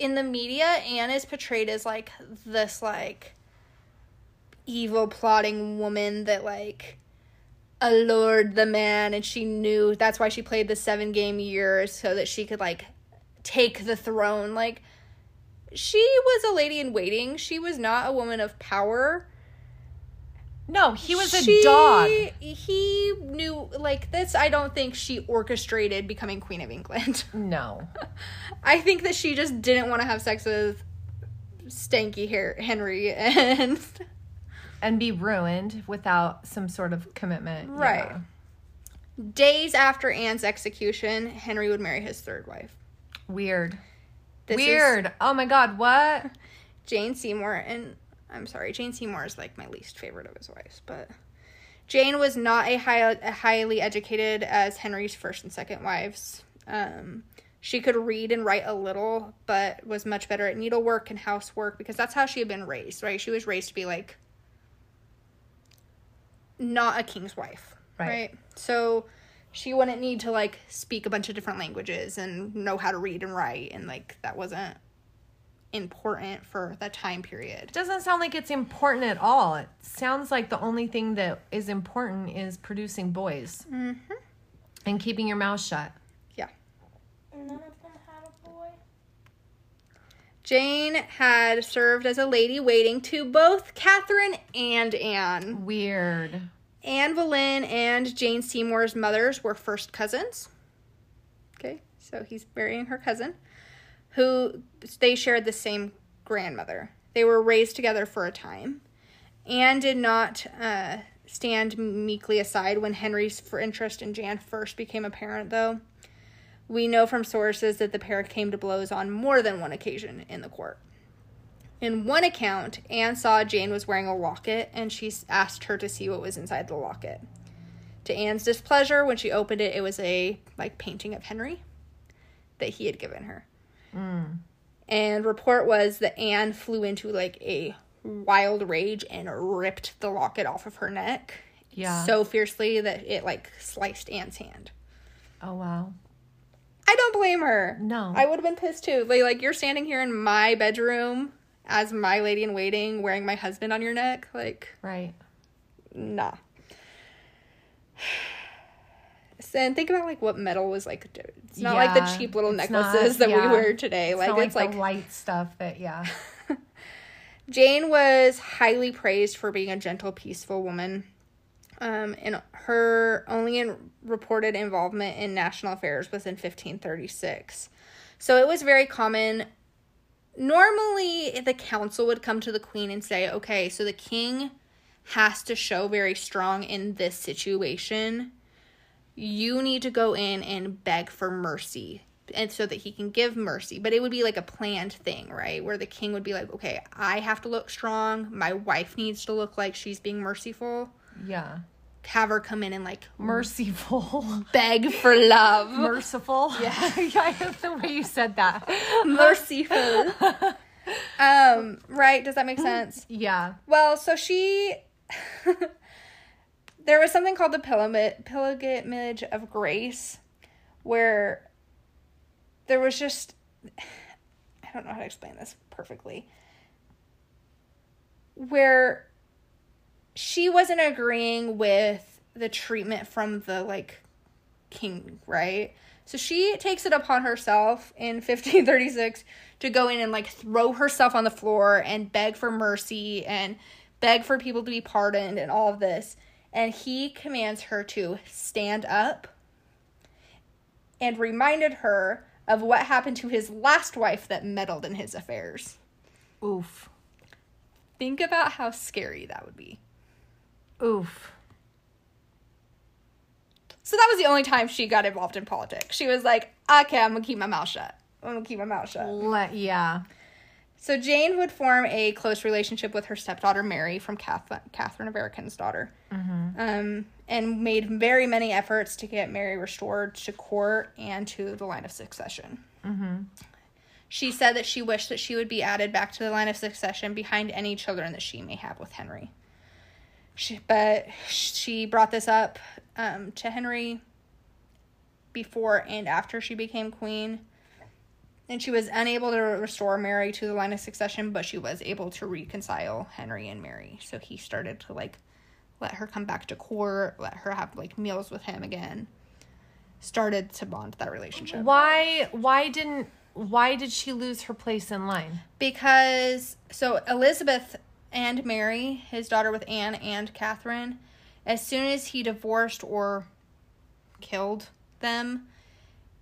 in the media, Anne is portrayed as like this like evil plotting woman that like allured the man and she knew that's why she played the seven game years so that she could like take the throne like she was a lady in waiting she was not a woman of power No, he was a dog. He knew like this. I don't think she orchestrated becoming Queen of England. No. I think that she just didn't want to have sex with stanky hair Henry and And be ruined without some sort of commitment. Right. Yeah. days after Anne's execution, Henry would marry his third wife. Weird. This is Weird. Oh my God. What? Jane Seymour and I'm sorry, Jane Seymour is like my least favorite of his wives, but Jane was not a, high, a highly educated as Henry's first and second wives. Um, she could read and write a little, but was much better at needlework and housework because that's how she had been raised, right? She was raised to be like not a king's wife, Right. right? So she wouldn't need to like speak a bunch of different languages and know how to read and write, and like that wasn't important for that time period. Doesn't sound like it's important at all. It sounds like the only thing that is important is producing boys Mm-hmm. and keeping your mouth shut. Yeah. None of them had a boy. Jane had served as a lady waiting to both Catherine and Anne. Weird. Anne Boleyn and Jane Seymour's mothers were first cousins. Okay, so he's marrying her cousin, who they shared the same grandmother. They were raised together for a time. Anne did not uh, stand meekly aside when Henry's for interest in Jan first became apparent, though. We know from sources that the pair came to blows on more than one occasion in the court. In one account, Anne saw Jane was wearing a locket and she asked her to see what was inside the locket. To Anne's displeasure, when she opened it, it was a like painting of Henry that he had given her. Hmm. And report was that Anne flew into like a wild rage and ripped the locket off of her neck Yeah. so fiercely that it like sliced Anne's hand. Oh wow. I don't blame her. No. I would have been pissed too. Like, like you're standing here in my bedroom as my lady in waiting, wearing my husband on your neck. Like, Right. nah. So, and think about like what metal was like. It's not like the cheap little necklaces not- that yeah. we wear today. It's like not it's like, like light stuff that yeah. Jane was highly praised for being a gentle, peaceful woman. Um, and her only in, reported involvement in national affairs was in 1536. So it was very common. Normally, the council would come to the queen and say, okay, so the king has to show very strong in this situation. You need to go in and beg for mercy and so that he can give mercy. But it would be like a planned thing, right? Where the king would be like, okay, I have to look strong. My wife needs to look like she's being merciful. Yeah. Have her come in and like Merciful. beg for love. Merciful. Yeah. yeah, I love the way you said that. merciful. um, right? Does that make sense? Yeah. Well, so she there was something called the pilgrimage, pilgrimage of grace where there was just I don't know how to explain this perfectly. where she wasn't agreeing with the treatment from the like king, right? So she takes it upon herself in 1536 to go in and like throw herself on the floor and beg for mercy and beg for people to be pardoned and all of this. And he commands her to stand up and reminded her of what happened to his last wife that meddled in his affairs. Oof. Think about how scary that would be. Oof. So that was the only time she got involved in politics. She was like, okay, I'm gonna keep my mouth shut. I'm gonna keep my mouth shut. Le- yeah. So Jane would form a close relationship with her stepdaughter Mary from Catherine, Catherine of Aragon's daughter, um, and made very many efforts to get Mary restored to court and to the line of succession. She said that she wished that she would be added back to the line of succession behind any children that she may have with Henry. She, but she brought this up um, to Henry before and after she became queen and she was unable to restore Mary to the line of succession, but she was able to reconcile Henry and Mary. So he started to like let her come back to court, let her have like meals with him again. Started to bond that relationship. Why? Why didn't? Why did she lose her place in line? Because so Elizabeth and Mary, his daughter with Anne and Catherine, as soon as he divorced or killed them,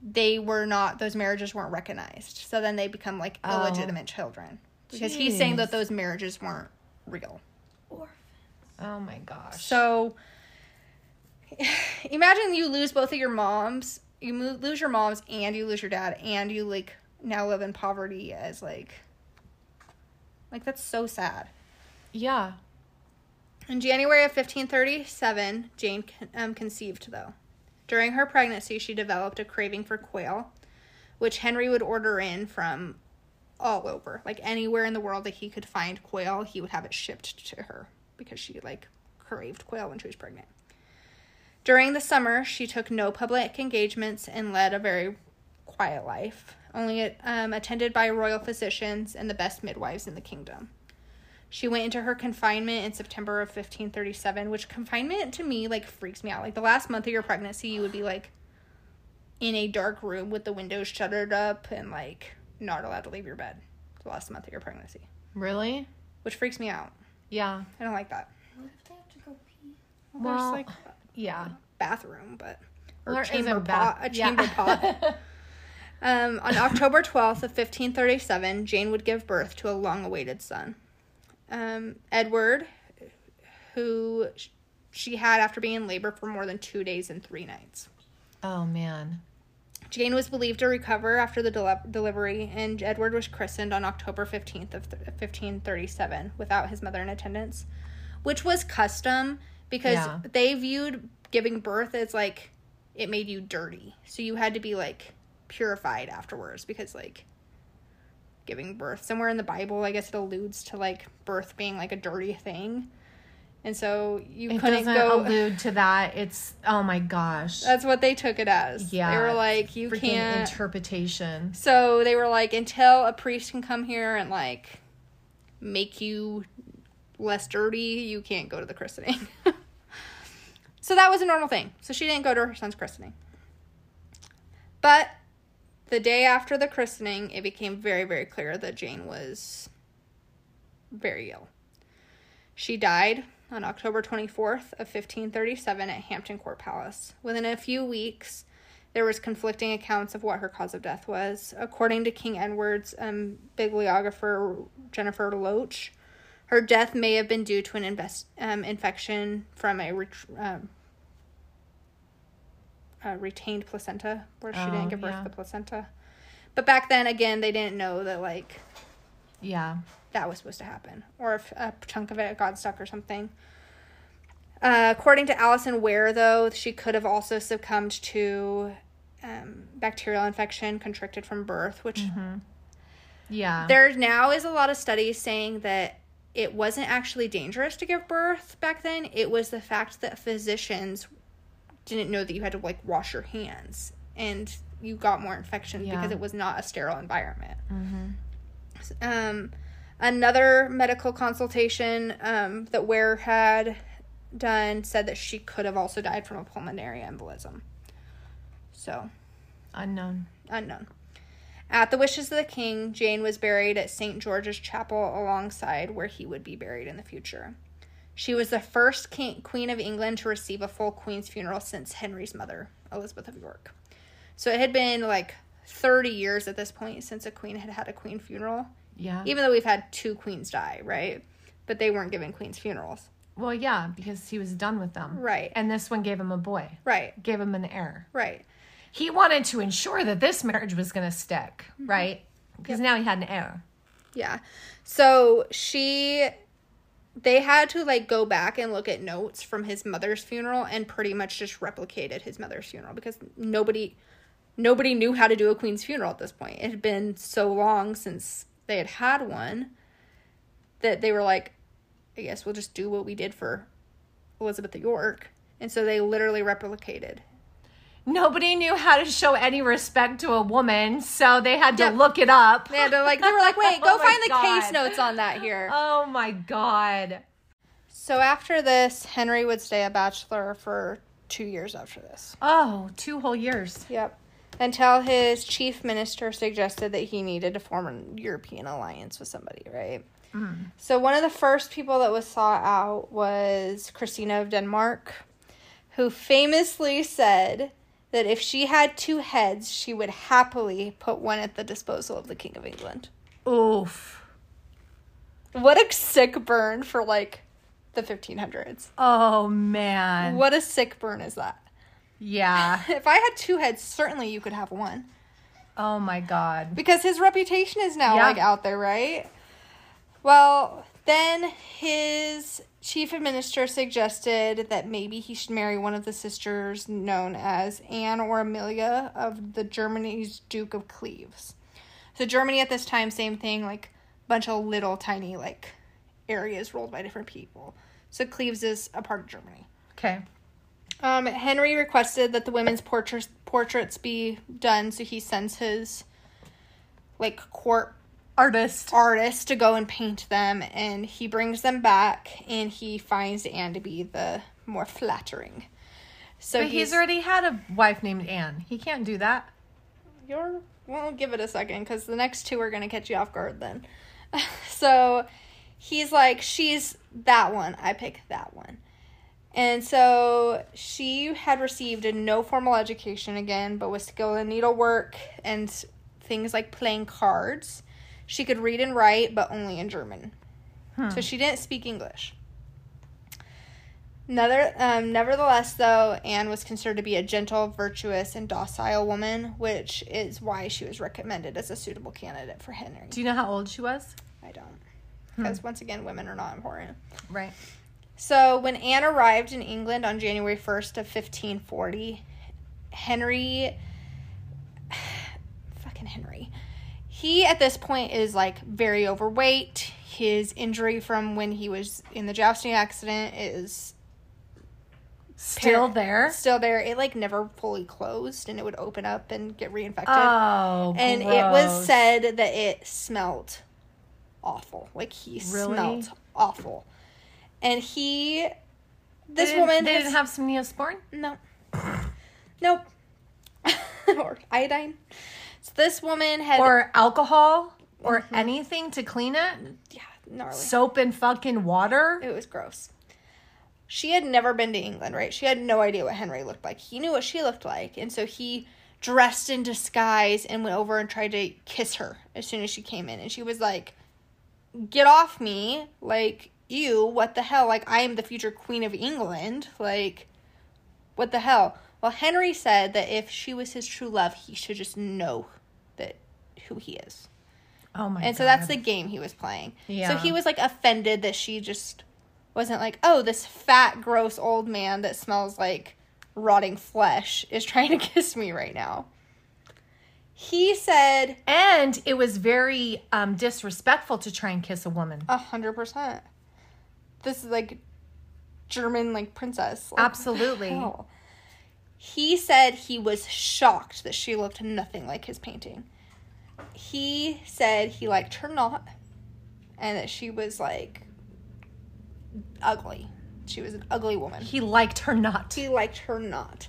they were not those marriages weren't recognized. So then they become like Oh. illegitimate children. Because he's saying that those marriages weren't real. Orphan. Oh my gosh. So imagine you lose both of your moms. You mo- lose your moms and you lose your dad and you like now live in poverty as like like that's so sad. Yeah. In January of 1537, Jane um, conceived, though. During her pregnancy, she developed a craving for quail, which Henry would order in from all over. Like anywhere in the world that he could find quail, he would have it shipped to her because she, like, craved quail when she was pregnant. During the summer, she took no public engagements and led a very quiet life, only um, attended by royal physicians and the best midwives in the kingdom. She went into her confinement in September of 1537, which confinement to me like freaks me out. Like the last month of your pregnancy, you would be like in a dark room with the windows shuttered up and like not allowed to leave your bed. The last month of your pregnancy, Really? which freaks me out. Yeah. I don't like that. What if they have to go pee? Well, Well, there's like Yeah. bathroom, but or There chamber isn't pot, bath- a yeah. chamber pot. Um, on October 12th of 1537, Jane would give birth to a long-awaited son. Um, Edward, who she had after being in labor for more than two days and three nights. oh man. Jane was believed to recover after the deli- delivery, and Edward was christened on October 15th of th- 1537 without his mother in attendance, which was custom because Yeah. they viewed giving birth as like it made you dirty. So you had to be like purified afterwards because like giving birth somewhere in the Bible, I guess it alludes to like birth being like a dirty thing. And so you It couldn't doesn't go allude to that. It's oh my gosh. That's what they took it as. yeah. They were like, you can't interpretation. So they were like, until a priest can come here and like make you less dirty, you can't go to the christening. so that was a normal thing. So she didn't go to her son's christening. But the day after the christening, it became very, very clear that Jane was very ill. She died on October 24th of 1537 at Hampton Court Palace. Within a few weeks, there was conflicting accounts of what her cause of death was. According to King Edward's um, bibliographer Jennifer Loach, her death may have been due to an invest, um, infection from a, ret- um, a retained placenta, where she Oh, didn't give birth yeah. to the placenta. But back then, again, they didn't know that like Yeah. that was supposed to happen, or if a chunk of it got stuck or something. Uh, according to Alison Weir, though, she could have also succumbed to um, bacterial infection contracted from birth, which Yeah. there now is a lot of studies saying that it wasn't actually dangerous to give birth back then. It was the fact that physicians didn't know that you had to like wash your hands and you got more infections Yeah. because it was not a sterile environment. Um, Another medical consultation um, that Weir had done said that she could have also died from a pulmonary embolism. So, Unknown. unknown. At the wishes of the king, Jane was buried at St. George's Chapel alongside where he would be buried in the future. She was the first king, Queen of England to receive a full Queen's funeral since Henry's mother, Elizabeth of York. So it had been like 30 years at this point since a queen had had a queen funeral, Yeah. even though we've had two queens die, right? But they weren't given queen's funerals. Well, yeah, because he was done with them. Right. And this one gave him a boy. Right, Gave him an heir. right. He wanted to ensure that this marriage was going to stick, Mm-hmm. right? Because now he had an heir. Yeah. So she they had to like go back and look at notes from his mother's funeral and pretty much just replicated his mother's funeral because nobody nobody knew how to do a queen's funeral at this point. It had been so long since they had had one that they were like I guess we'll just do what we did for Elizabeth York. And so they literally replicated. Nobody knew how to show any respect to a woman, so they had to Yep. look it up. They had to like they were like, "Wait, go Oh find the God. case notes on that here." Oh my god. So after this, Henry would stay a bachelor for two years after this. Oh, two whole years. Yep. Until his chief minister suggested that he needed to form a European alliance with somebody, right? Mm. So one of the first people that was sought out was Christina of Denmark, who famously said that if she had two heads, she would happily put one at the disposal of the King of England. Oof. What a sick burn for like the 1500s. Oh man. What a sick burn is that? Yeah. If I had two heads, certainly you could have one. Oh my god. Because his reputation is now Yeah. like out there, right? Well, then his chief administrator suggested that maybe he should marry one of the sisters known as Anne or Amelia of the Germany's Duke of Cleves. So Germany at this time, same thing, like bunch of little tiny like areas ruled by different people. So Cleves is a part of Germany. Okay. Um, Henry requested that the women's portraits portraits be done, so he sends his like court Artist. artist to go and paint them, and he brings them back, and he finds Anne to be the more flattering. So But he's already had a wife named Anne. He can't do that. You're well, give it a second because the next two are gonna catch you off guard. Then, so he's like, she's that one. I pick that one. And so she had received a no formal education again, but with skill in needlework and things like playing cards. She could read and write, but only in German. So she didn't speak English. Neither, um, nevertheless, though, Anne was considered to be a gentle, virtuous, and docile woman, which is why she was recommended as a suitable candidate for Henry. Do you know how old she was? I don't. Because, once again, women are not important. Right. So, when Anne arrived in England on January 1st of 1540, Henry. Fucking Henry. He, at this point, is like very overweight. His injury from when he was in the jousting accident is Still Par- there? still there. It like never fully closed and it would open up and get reinfected. Oh, and it was said that it smelled awful. Like he Really? smelled awful. And he this They woman They has, didn't have some Neosporin? no. Nope. or iodine. So this woman had Or alcohol? Or Mm-hmm. anything to clean it? yeah, gnarly. Soap and fucking water? It was gross. She had never been to England, right? She had no idea what Henry looked like. He knew what she looked like, and so he dressed in disguise and went over and tried to kiss her as soon as she came in. And she was like, Get off me. Like, you, what the hell? Like, I am the future queen of England. Like, what the hell? Well, Henry said that if she was his true love, he should just know who he is. Oh my And god. so that's the game he was playing. Yeah. So he was like offended that she just wasn't like, oh, this fat, gross old man that smells like rotting flesh is trying to kiss me right now. He said, And it was very um, disrespectful to try and kiss a woman. a hundred percent. This is like German like princess. Like, Absolutely. what the hell? He said he was shocked that she looked nothing like his painting. He said he liked her not, and that she was like ugly. She was an ugly woman. He liked her not. He liked her not.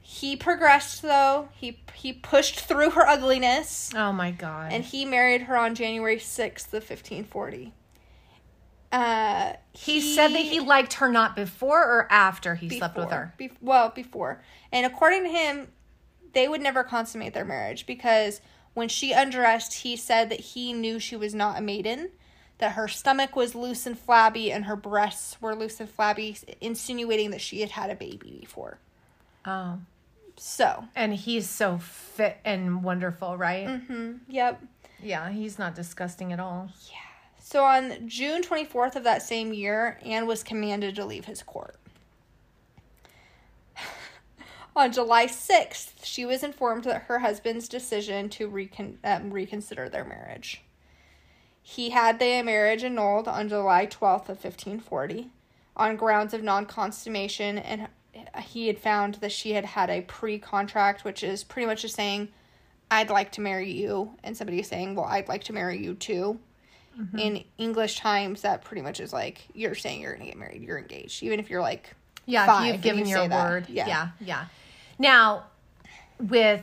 He progressed though. He he pushed through her ugliness Oh my god. and he married her on January 6th of 1540. Uh he, said that he liked her not before or after he slept with her. Bef- well, before. And according to him, they would never consummate their marriage because when she undressed, he said that he knew she was not a maiden, that her stomach was loose and flabby and her breasts were loose and flabby, insinuating that she had had a baby before. Oh. So, And he's so fit and wonderful, right? Mm-hmm. yep. Yeah, he's not disgusting at all. Yeah. So on June 24th of that same year, Anne was commanded to leave his court. On July 6th, she was informed that her husband's decision to recon- um, reconsider their marriage. He had the marriage annulled on July 12th of 1540 on grounds of non-consummation and he had found that she had had a pre-contract which is pretty much just saying I'd like to marry you and somebody saying, "Well, I'd like to marry you too." in English times, that pretty much is like you're saying you're gonna get married, you're engaged, even if you're like Yeah, if you've given you your that. word. Yeah. yeah, yeah. Now, with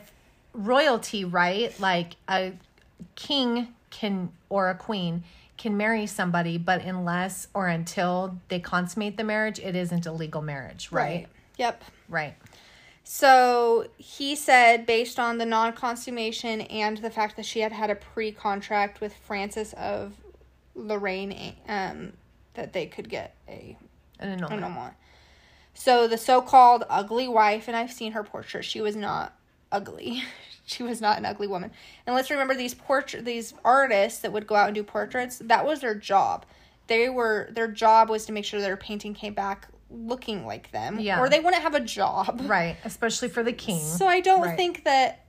royalty, right? Like a king can or a queen can marry somebody, but unless or until they consummate the marriage, it isn't a legal marriage, right? Yep. Right. So he said, based on the non consummation and the fact that she had had a pre contract with Francis of Lorraine, um, that they could get a An annulment. annulment. So the so called ugly wife, and I've seen her portrait, she was not ugly. she was not an ugly woman. And let's remember these portrait these artists that would go out and do portraits, that was their job. They were their job was to make sure their painting came back looking like them. Yeah. Or they wouldn't have a job. Right, especially for the king. So I don't Right. think that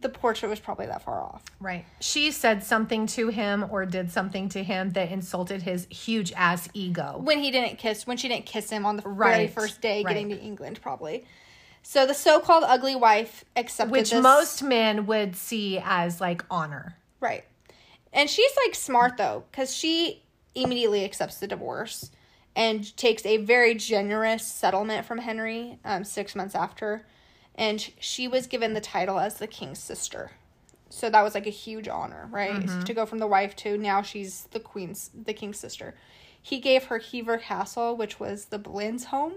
the portrait was probably that far off. Right. She said something to him or did something to him that insulted his huge ass ego. when he didn't kiss when she didn't kiss him on the very first day getting to England probably. So the so-called ugly wife accepted Which this, most men would see as like honor. right. And she's like smart though cuz she immediately accepts the divorce and takes a very generous settlement from Henry um 6 months after and she was given the title as the king's sister. So that was like a huge honor, right? Mm-hmm. To go from the wife to now she's the queen's the king's sister. He gave her Hever Castle, which was the Boleyn's home.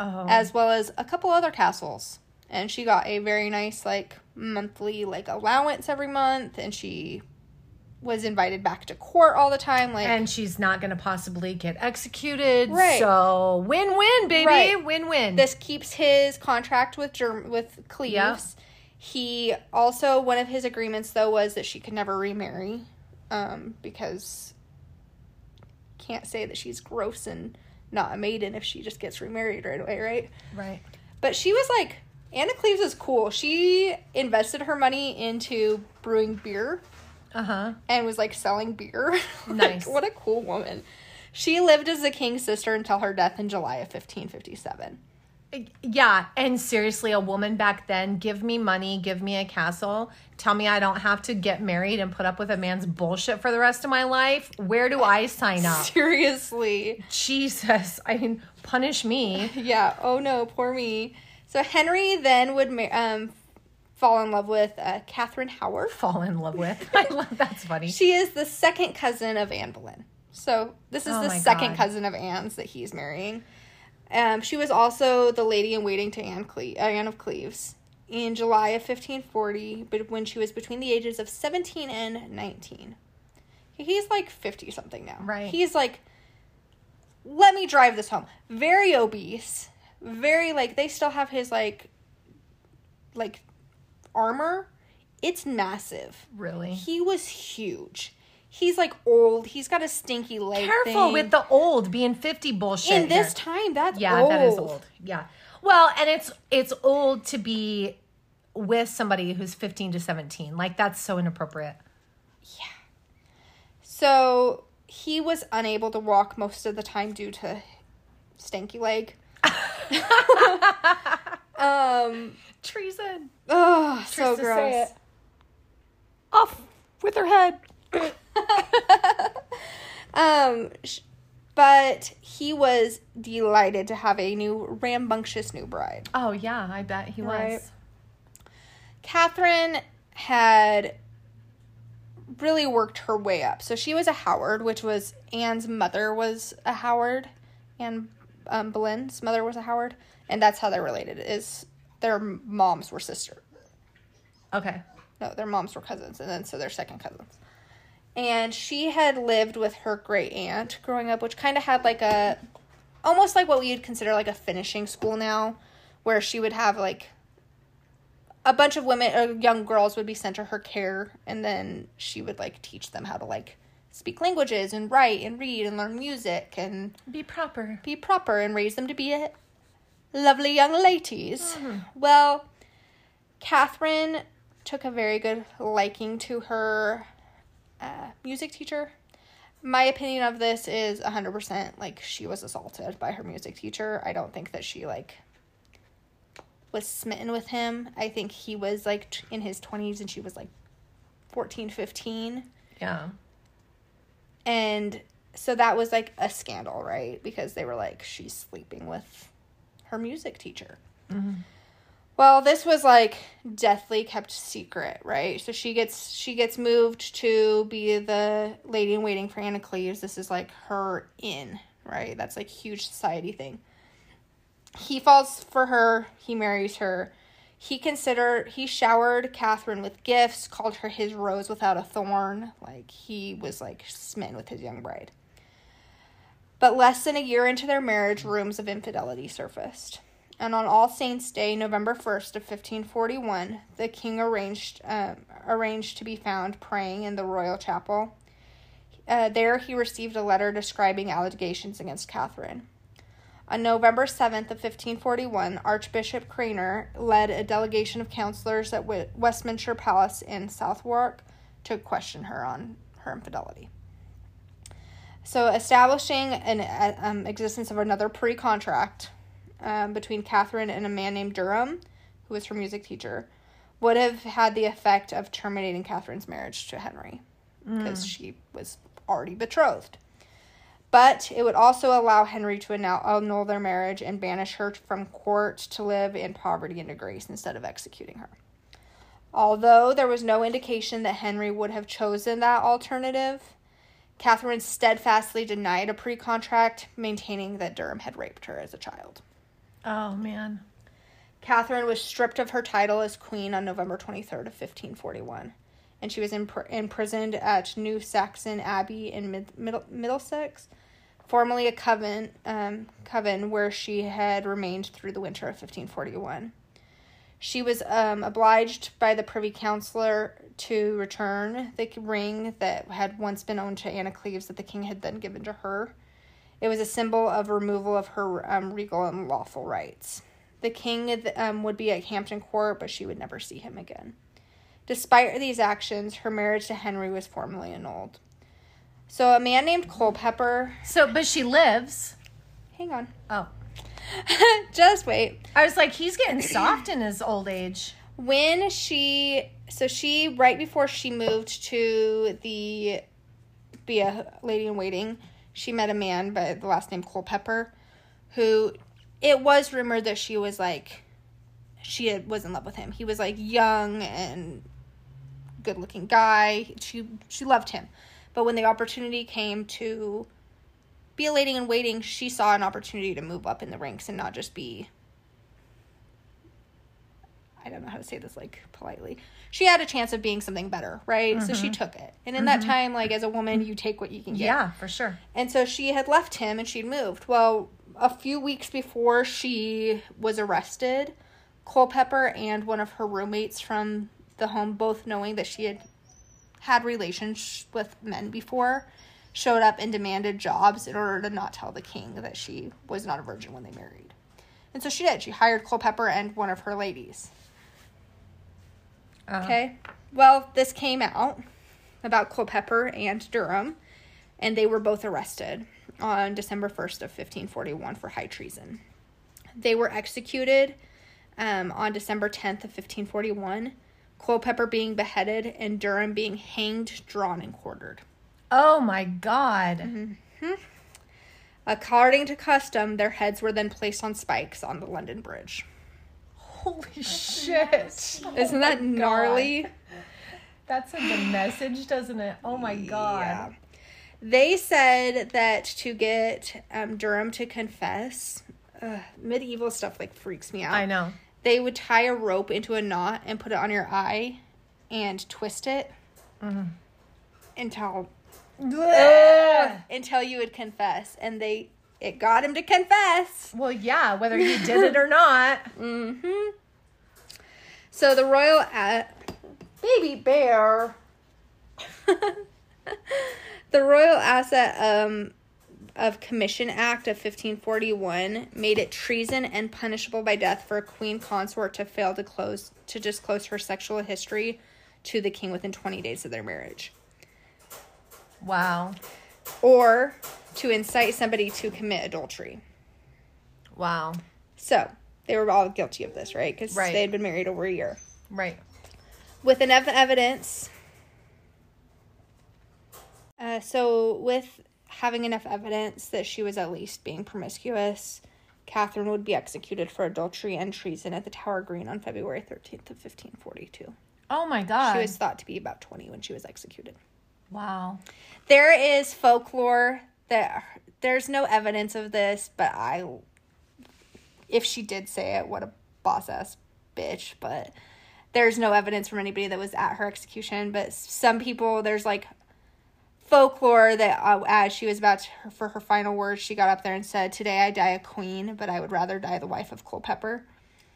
Oh. as well as a couple other castles. And she got a very nice like monthly like allowance every month and she was invited back to court all the time like and she's not going to possibly get executed. Right. So win win, baby. Right. Win win. this keeps his contract with Germ- with Cleves. He also one of his agreements though was that she could never remarry um because can't say that she's gross and not a maiden if she just gets remarried right away, right? right. But she was like, Anna Cleves is cool. She invested her money into brewing beer Uh huh. and was like selling beer. Like, Nice. what a cool woman. She lived as the king's sister until her death in July of 1557. Yeah, and seriously, a woman back then, give me money, give me a castle, tell me I don't have to get married and put up with a man's bullshit for the rest of my life. Where do I sign up? Seriously. Jesus, I mean, punish me. Yeah. Oh no, poor me. So Henry then would um, fall in love with uh, Catherine Howard. Fall in love with. I love that's funny. She is the second cousin of Anne Boleyn. So this is Oh the second God. cousin of Anne's that he's marrying. Um, she was also the lady in waiting to Anne, Cle- uh, Anne of Cleves in July of 1540, but when she was between the ages of 17 and 19. He's like 50 something now. Right. He's like, let me drive this home. Very obese. Very like, they still have his like, like armor. It's massive. Really? He was huge. He's like old. He's got a stinky leg. Careful thing. with the old being 50 bullshit. in this here. time. That's Yeah, old. that is old. Yeah. Well, and it's it's old to be with somebody who's 15 to 17. Like that's so inappropriate. Yeah. So he was unable to walk most of the time due to stanky leg. um. Treason. Oh, so gross. Off with her head. um, sh- but he was delighted to have a new rambunctious new bride. Oh yeah, I bet he was. Catherine had really worked her way up. So she was a Howard, which was Anne's mother was a Howard, and um, Boleyn's mother was a Howard, and that's how they're related. Is their moms were sister? Okay. No, their moms were cousins, and then so they're second cousins. And she had lived with her great aunt growing up, which kind of had like a, almost like what we would consider like a finishing school now, where she would have like a bunch of women or young girls would be sent to her care, and then she would like teach them how to like speak languages and write and read and learn music and Be proper. be proper and raise them to be a lovely young ladies. Well, Catherine took a very good liking to her uh, music teacher. My opinion of this is 100% like she was assaulted by her music teacher. I don't think that she like was smitten with him. I think he was like t- in his 20s and she was like 14, 15 Yeah. and so that was like a scandal right because they were like she's sleeping with her music teacher. Well this was like deathly kept secret right? So she gets she gets moved to be the lady in waiting for anna cleves this is like her in right? That's like huge society thing. He falls for her. He marries her. He considered he showered catherine with gifts called her his rose without a thorn. Like he was like smitten with his young bride but less than a year into their marriage rumors of infidelity surfaced. And on all saints day november 1st of 1541 the king arranged um, arranged to be found praying in the royal chapel. Uh, there he received a letter describing allegations against catherine. On November 7th of 1541, Archbishop Cranmer led a delegation of counselors at Westminster Palace in Southwark to question her on her infidelity. So, establishing an um, existence of another pre-contract um, between Catherine and a man named Dereham, who was her music teacher, would have had the effect of terminating Catherine's marriage to Henry because she was already betrothed. But it would also allow Henry to annul their marriage and banish her from court to live in poverty and disgrace instead of executing her. Although there was no indication that Henry would have chosen that alternative, Catherine steadfastly denied a pre contract, maintaining that Dereham had raped her as a child. Oh man. Catherine was stripped of her title as queen on November 23rd of 1541, and she was impr- imprisoned at New Saxon Abbey in Mid- Middle- Middlesex, formerly a coven, um, coven where she had remained through the winter of 1541. She was um, obliged by the Privy Councillor to return the ring that had once been owned to Anna Cleves that the king had then given to her. It was a symbol of removal of her um, regal and lawful rights. The king um, would be at Hampton Court, but she would never see him again. Despite these actions, her marriage to Henry was formally annulled. So a man named Culpeper, So, but she lives. hang on, Oh, just wait. I was like, he's getting soft in his old age. When she, so she right before she moved to the be a lady in waiting, she met a man by the last name Culpeper, who it was rumored that she was like she had, was in love with him. He was like young and good looking guy. She she loved him. But when the opportunity came to be a lady in waiting, she saw an opportunity to move up in the ranks and not just be I don't know how to say this like politely. She had a chance of being something better, right? So she mm-hmm. took it. And in that mm-hmm. time, like as a woman, you take what you can get. Yeah, for sure. And so she had left him and she'd moved. Well, a few weeks before she was arrested, Culpeper and one of her roommates from the home, both knowing that she had had relations with men before, showed up and demanded jobs in order to not tell the king that she was not a virgin when they married. And so she did. She hired Culpeper and one of her ladies. Uh, Okay. Well, this came out about Culpeper and Dereham, and they were both arrested on December 1st of 1541 for high treason. They were executed um, on December 10th of 1541, Culpeper being beheaded and Dereham being hanged, drawn, and quartered. Oh my god. Mm-hmm. According to custom, their heads were then placed on spikes on the London Bridge. Holy shit. Isn't that gnarly? That sends a message, doesn't it? Oh my god. Yeah. They said that to get um, Dereham to confess, ugh, medieval stuff like freaks me out. I know. They would tie a rope into a knot and put it on your eye and twist it Mm-hmm. until Ugh. until you would confess, and they it got him to confess. Well, yeah, whether you did it or not. Mm-hmm. So the royal a- baby bear. the Royal Assent um, of Commission Act of 1541 made it treason and punishable by death for a queen consort to fail to close to disclose her sexual history to the king within 20 days of their marriage, Wow. or to incite somebody to commit adultery. Wow. So they were all guilty of this, right? Because Right. they had been married over a year. Right. with enough evidence. Uh, so, with having enough evidence that she was at least being promiscuous, Catherine would be executed for adultery and treason at the Tower Green on February 13th of 1542. Oh my god. She was thought to be about 20 when she was executed. Wow. There is folklore that there's no evidence of this, but I, if she did say it, what a boss ass bitch. But there's no evidence from anybody that was at her execution. But some people, there's like folklore that uh, as she was about to, for her final words, she got up there and said, "Today I die a queen, but I would rather die the wife of Culpeper."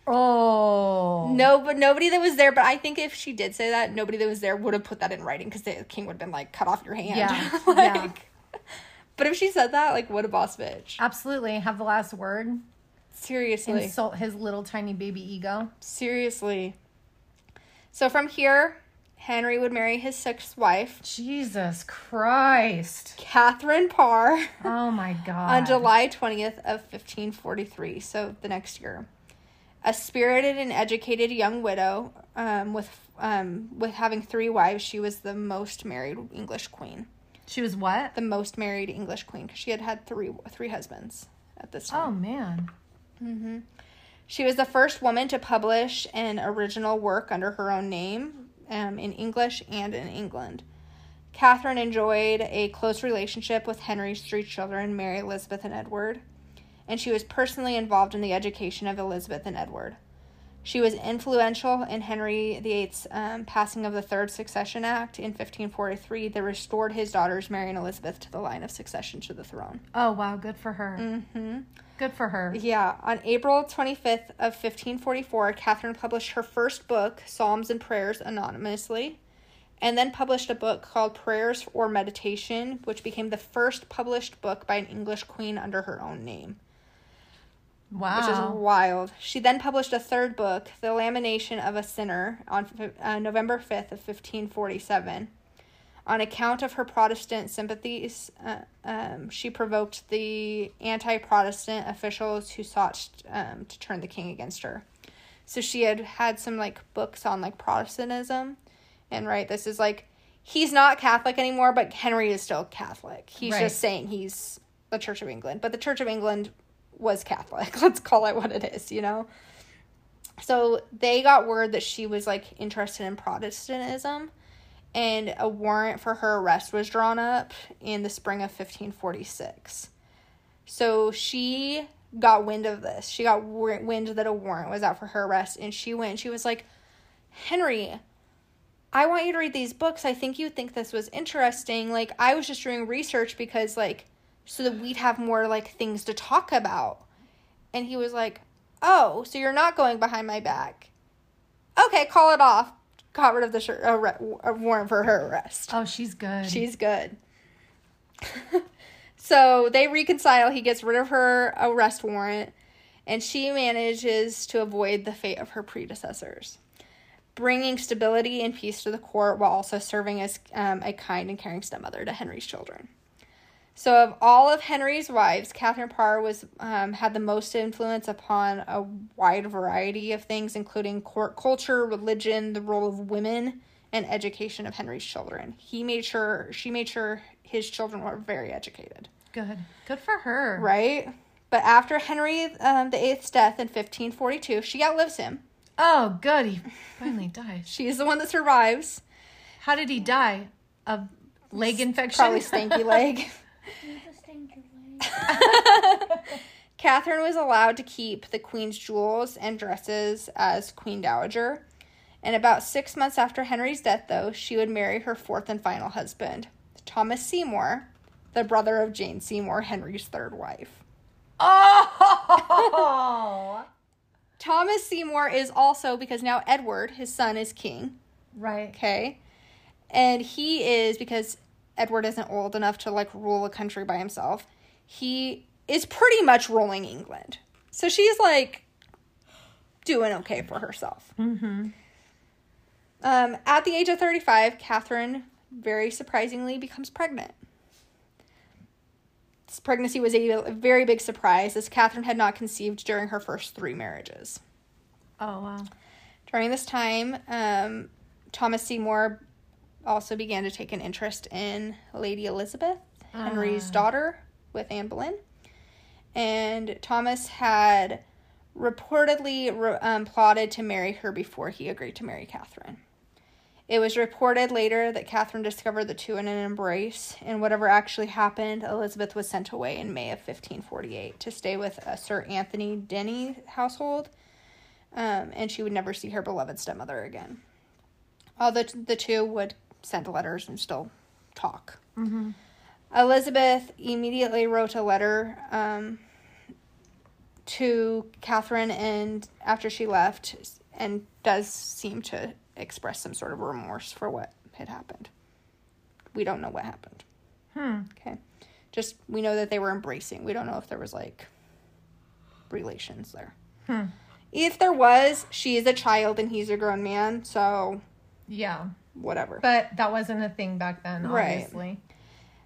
Oh. No, but nobody that was there. But I think if she did say that, nobody that was there would have put that in writing because the king would have been like, "Cut off your hand." Yeah, like, yeah. But if she said that, like, what a boss bitch. Absolutely. Have the last word. Seriously, Insult his little tiny baby ego. seriously. So from here, Henry would marry his sixth wife, Jesus Christ. Catherine Parr, Oh my god. on July twentieth of fifteen forty three. So the next year, a spirited and educated young widow, um, with um, with having three wives, she was the most married English queen. She was what? the most married English queen because she had had three three husbands at this time. Oh man. She was the first woman to publish an original work under her own name um, in English and in England. Catherine enjoyed a close relationship with Henry's three children, Mary, Elizabeth, and Edward, and she was personally involved in the education of Elizabeth and Edward. She was influential in Henry VIII's um, passing of the Third Succession Act in 1543 that restored his daughters Mary and Elizabeth to the line of succession to the throne. Oh wow, good for her. Mm-hmm. Good for her. Yeah, on April 25th of 1544, Catherine published her first book, Psalms and Prayers, anonymously, and then published a book called Prayers or Meditation, which became the first published book by an English queen under her own name, Wow. which is wild. She then published a third book, The Lamentation of a Sinner, on uh, November 5th of 1547. On account of her Protestant sympathies, uh, um, she provoked the anti Protestant officials who sought um, to turn the king against her. So she had had some like books on like Protestantism. And right, this is like, he's not Catholic anymore, but Henry is still Catholic. He's Right. just saying he's the Church of England. But the Church of England was Catholic. Let's call it what it is, you know? So they got word that she was like interested in Protestantism and a warrant for her arrest was drawn up in the spring of 1546. So she got wind of this. She got wind that a warrant was out for her arrest, and she went. She was like, Henry, I want you to read these books. I think you'd think this was interesting. Like, I was just doing research because, like, so that we'd have more, like, things to talk about. And he was like, Oh, so you're not going behind my back. Okay, call it off. Got rid of the shir- arre- a warrant for her arrest. Oh, she's good. She's good. so they reconcile. He gets rid of her arrest warrant, and she manages to avoid the fate of her predecessors, bringing stability and peace to the court while also serving as um, a kind and caring stepmother to Henry's children. So, of all of Henry's wives, Catherine Parr was um, had the most influence upon a wide variety of things, including court culture, religion, the role of women and education of Henry's children. He made sure she made sure his children were very educated. Good. Good for her. Right? But after Henry um, the Eighth's death in 1542, she outlives him. Oh, good. He finally died. She's the one that survives. How did he die? Of leg infection? Probably stanky leg. You just stained your leg. Catherine was allowed to keep the queen's jewels and dresses as queen dowager. And about six months after Henry's death, though, she would marry her fourth and final husband, Thomas Seymour, the brother of Jane Seymour, Henry's third wife. Oh! Thomas Seymour is also, because now Edward, his son, is king. right. Okay. And he is, because Edward isn't old enough to like rule a country by himself, he is pretty much ruling England. So she's like doing okay for herself. Mm-hmm. Um, at the age of 35, Catherine very surprisingly becomes pregnant. This pregnancy was a, very big surprise as Catherine had not conceived during her first three marriages. Oh, wow. During this time, um, Thomas Seymour also began to take an interest in Lady Elizabeth, Henry's daughter, with Anne Boleyn. And Thomas had reportedly re- um, plotted to marry her before he agreed to marry Catherine. It was reported later that Catherine discovered the two in an embrace, and whatever actually happened, Elizabeth was sent away in May of 1548 to stay with a Sir Anthony Denny household, um, and she would never see her beloved stepmother again. Although the two would send letters and still talk. Elizabeth immediately wrote a letter um, to Catherine, and after she left, and does seem to express some sort of remorse for what had happened. We don't know what happened. Hmm. Okay. Just we know that they were embracing. We don't know if there was like relations there. Hmm. If there was, she is a child and he's a grown man, so Yeah. whatever. But that wasn't a thing back then, Right. obviously.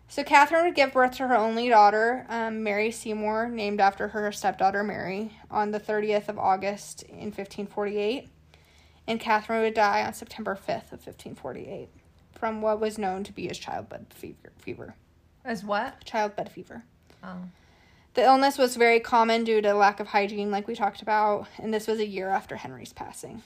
So Catherine would give birth to her only daughter, um, Mary Seymour, named after her stepdaughter Mary, on the 30th of August in 1548. And Catherine would die on September 5th of 1548 from what was known to be as childbed fever. fever. As what? Childbed fever. Oh. The illness was very common due to lack of hygiene, like we talked about, and this was a year after Henry's passing.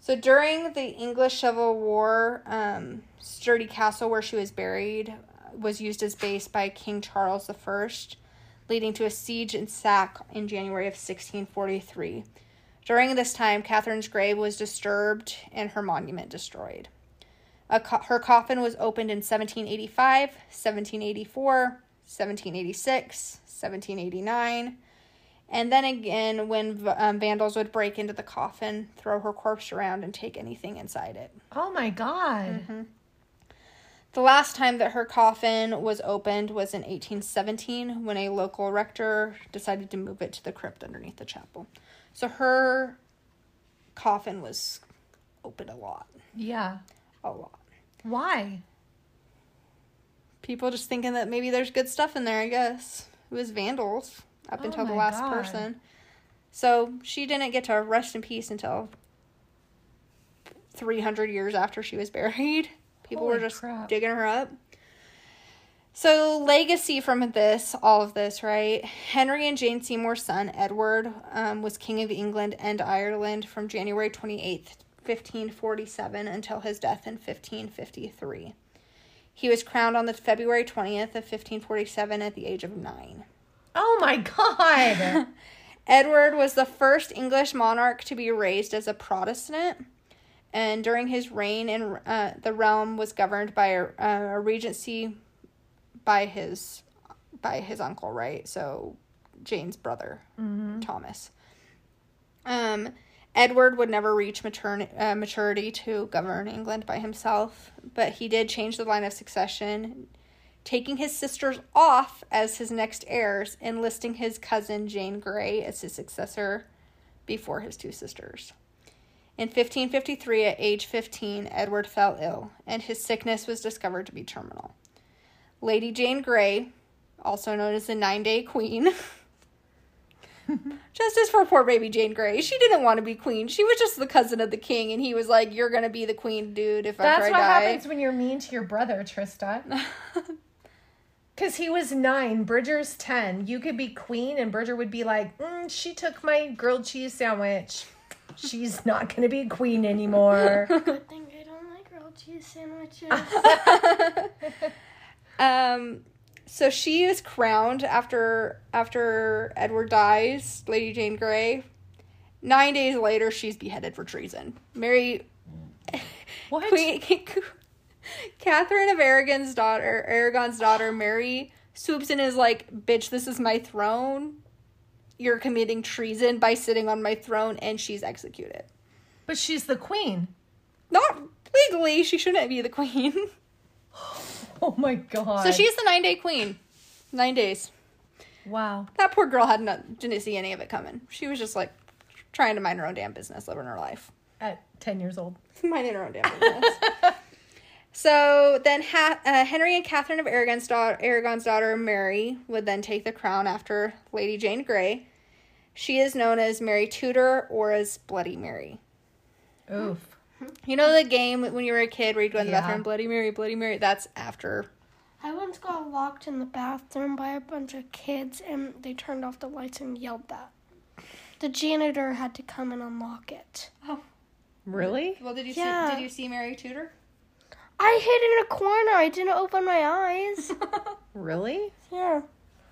So during the English Civil War, um, Sudeley Castle, where she was buried, was used as base by King Charles I, leading to a siege and sack in January of 1643. During this time, Catherine's grave was disturbed and her monument destroyed. A co- her coffin was opened in 1785, 1784, 1786, 1789, and then again when um, vandals would break into the coffin, throw her corpse around, and take anything inside it. Oh my God. Mm-hmm. The last time that her coffin was opened was in 1817 when a local rector decided to move it to the crypt underneath the chapel. So her coffin was opened a lot. Yeah. A lot. Why? People just thinking that maybe there's good stuff in there, I guess. It was vandals up Oh until the last God. person. So she didn't get to rest in peace until 300 years after she was buried. People were just crap. digging her up. So, legacy from this, all of this, right? Henry and Jane Seymour's son, Edward, um, was King of England and Ireland from January 28th, 1547, until his death in 1553. He was crowned on the February 20th of 1547 at the age of nine. Oh my God. Edward was the first English monarch to be raised as a Protestant, and during his reign, in uh, the realm was governed by a, a regency by his by his uncle, right? So Jane's brother, Thomas. Um, Edward would never reach matern- uh, maturity to govern England by himself, but he did change the line of succession, taking his sisters off as his next heirs, enlisting his cousin Jane Grey as his successor before his two sisters. In 1553, at age 15, Edward fell ill, and his sickness was discovered to be terminal. Lady Jane Grey, also known as the Nine Day Queen, Justice for poor baby Jane Grey. She didn't want to be queen. She was just the cousin of the king, and he was like, "You're gonna be the queen, dude. If That's what I die." happens when you're mean to your brother, Trista. Because he was nine, Bridger's 10. You could be queen, and Bridger would be like, mm, She took my grilled cheese sandwich. She's not going to be a queen anymore. Good thing I don't like grilled cheese sandwiches. Um, so she is crowned after after Edward dies, Lady Jane Grey. Nine days later, she's beheaded for treason. Mary what? Queen Catherine of Aragon's daughter, Aragon's daughter, Mary swoops in and is like, "Bitch, this is my throne. You're committing treason by sitting on my throne," and she's executed. But she's the queen. Not legally, she shouldn't be the queen. Oh my god. so she's the nine day queen. Nine days. Wow. That poor girl had not didn't see any of it coming. She was just like trying to mind her own damn business, living her life. At 10 years old. Minding her own damn business. so then ha- uh, Henry and Catherine of Aragon's daughter, Aragon's daughter Mary would then take the crown after Lady Jane Grey. She is known as Mary Tudor or as Bloody Mary. Oof. You know the game when you were a kid where you go in the Yeah. bathroom, Bloody Mary, Bloody Mary? That's after. I once got locked in the bathroom by a bunch of kids and they turned off the lights and yelled that. The janitor had to come and unlock it. Oh. Really? Well, did you Yeah. see? Did you see Mary Tudor? I hid in a corner. I didn't open my eyes. Really? yeah.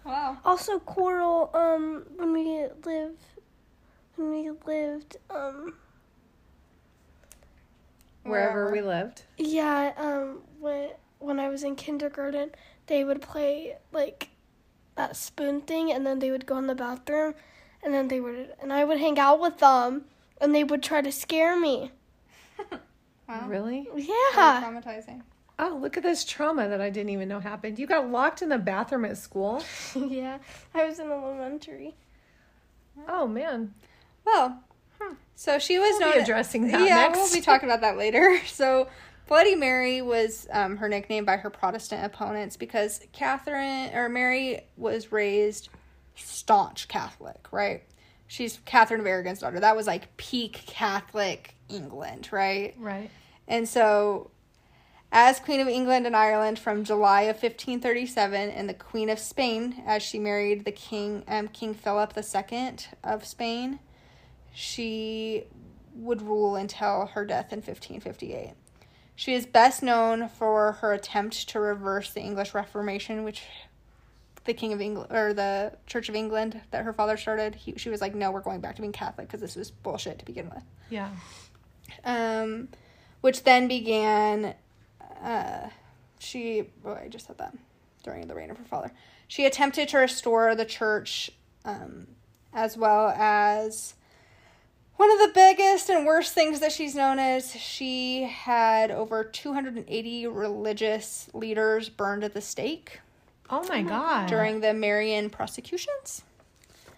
wow. Also, Coral. Um, when we lived, when we lived, um, Wherever we lived. yeah, um, when when I was in kindergarten, they would play like that spoon thing, and then they would go in the bathroom, and then they would, and I would hang out with them, and they would try to scare me. Wow. Really? Yeah. Traumatizing. Oh, look at this trauma that I didn't even know happened. You got locked in the bathroom at school? yeah. I was in elementary. Oh, man. Well, so she was We'll known be addressing that yeah, next. we'll be talking about that later. So, Bloody Mary was um, her nickname by her Protestant opponents because Catherine or Mary was raised staunch Catholic, right? She's Catherine of Aragon's daughter. That was like peak Catholic England, right? Right. And so, as Queen of England and Ireland from July of 1537, and the Queen of Spain as she married the King um, King Philip II of Spain, she would rule until her death in 1558. She is best known for her attempt to reverse the English Reformation, which the King of England or the Church of England that her father started. He, she was like, "No, we're going back to being Catholic because this was bullshit to begin with." Yeah. Um, which then began. Uh, she, oh, I just said that during the reign of her father. She attempted to restore the church, um, as well as one of the biggest and worst things that she's known as. She had over 280 religious leaders burned at the stake Oh, my God. during the Marian prosecutions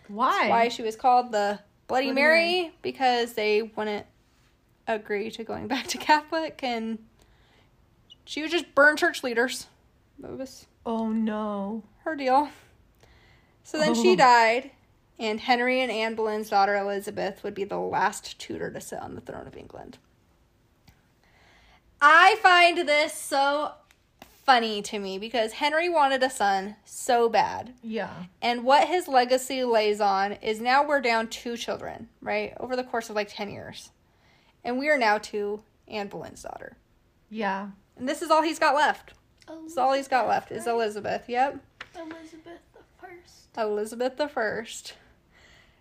Why? why she was called the Bloody, Bloody Mary, because they wouldn't agree to going back to Catholic and she would just burn church leaders. That was Oh, no. her deal. So then she Oh. died, and Henry and Anne Boleyn's daughter Elizabeth would be the last Tudor to sit on the throne of England. I find this so funny to me because Henry wanted a son so bad. Yeah. And what his legacy lays on is now we're down two children, right? Over the course of like 10 years. And we are now to Anne Boleyn's daughter. Yeah. And this is all he's got left. This is all he's got left is Elizabeth. Yep. Elizabeth the First. Elizabeth the First.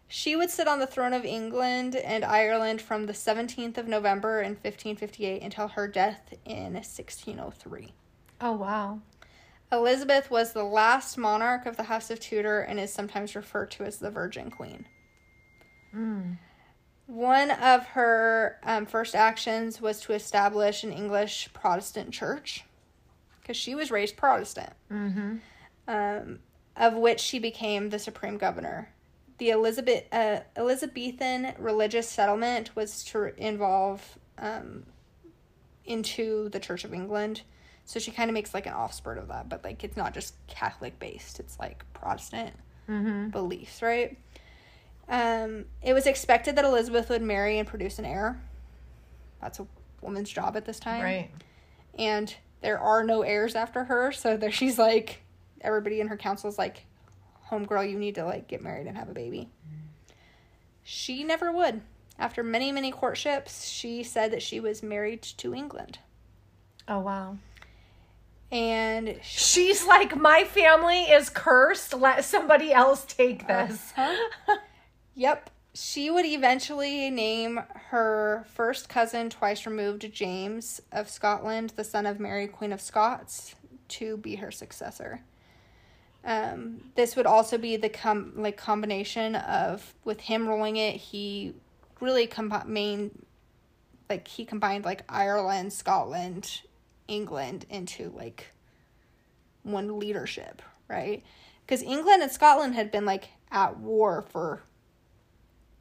She would sit on the throne of England and Ireland from the 17th of November in 1558 until her death in 1603. Oh, wow. Elizabeth was the last monarch of the House of Tudor and is sometimes referred to as the Virgin Queen. Mm. One of her um, first actions was to establish an English Protestant church because she was raised Protestant, Mm-hmm. um, of which she became the supreme governor. The Elizabeth uh, Elizabethan religious settlement was to involve um, into the Church of England, so she kind of makes like an offspurt of that, but like it's not just Catholic based; it's like Protestant Mm-hmm. beliefs, right? Um, it was expected that Elizabeth would marry and produce an heir. That's a woman's job at this time. Right. And there are no heirs after her, so there she's like everybody in her council is like, Homegirl, you need to like get married and have a baby. She never would. After many, many courtships, she said that she was married to England. Oh wow. And sh- She's like, my family is cursed. Let somebody else take this. Yep. She would eventually name her first cousin, twice removed, James of Scotland, the son of Mary, Queen of Scots, to be her successor. Um, this would also be the com- like combination of with him ruling it, he really combined like he combined like Ireland, Scotland, England into like one leadership, right? Because England and Scotland had been like at war for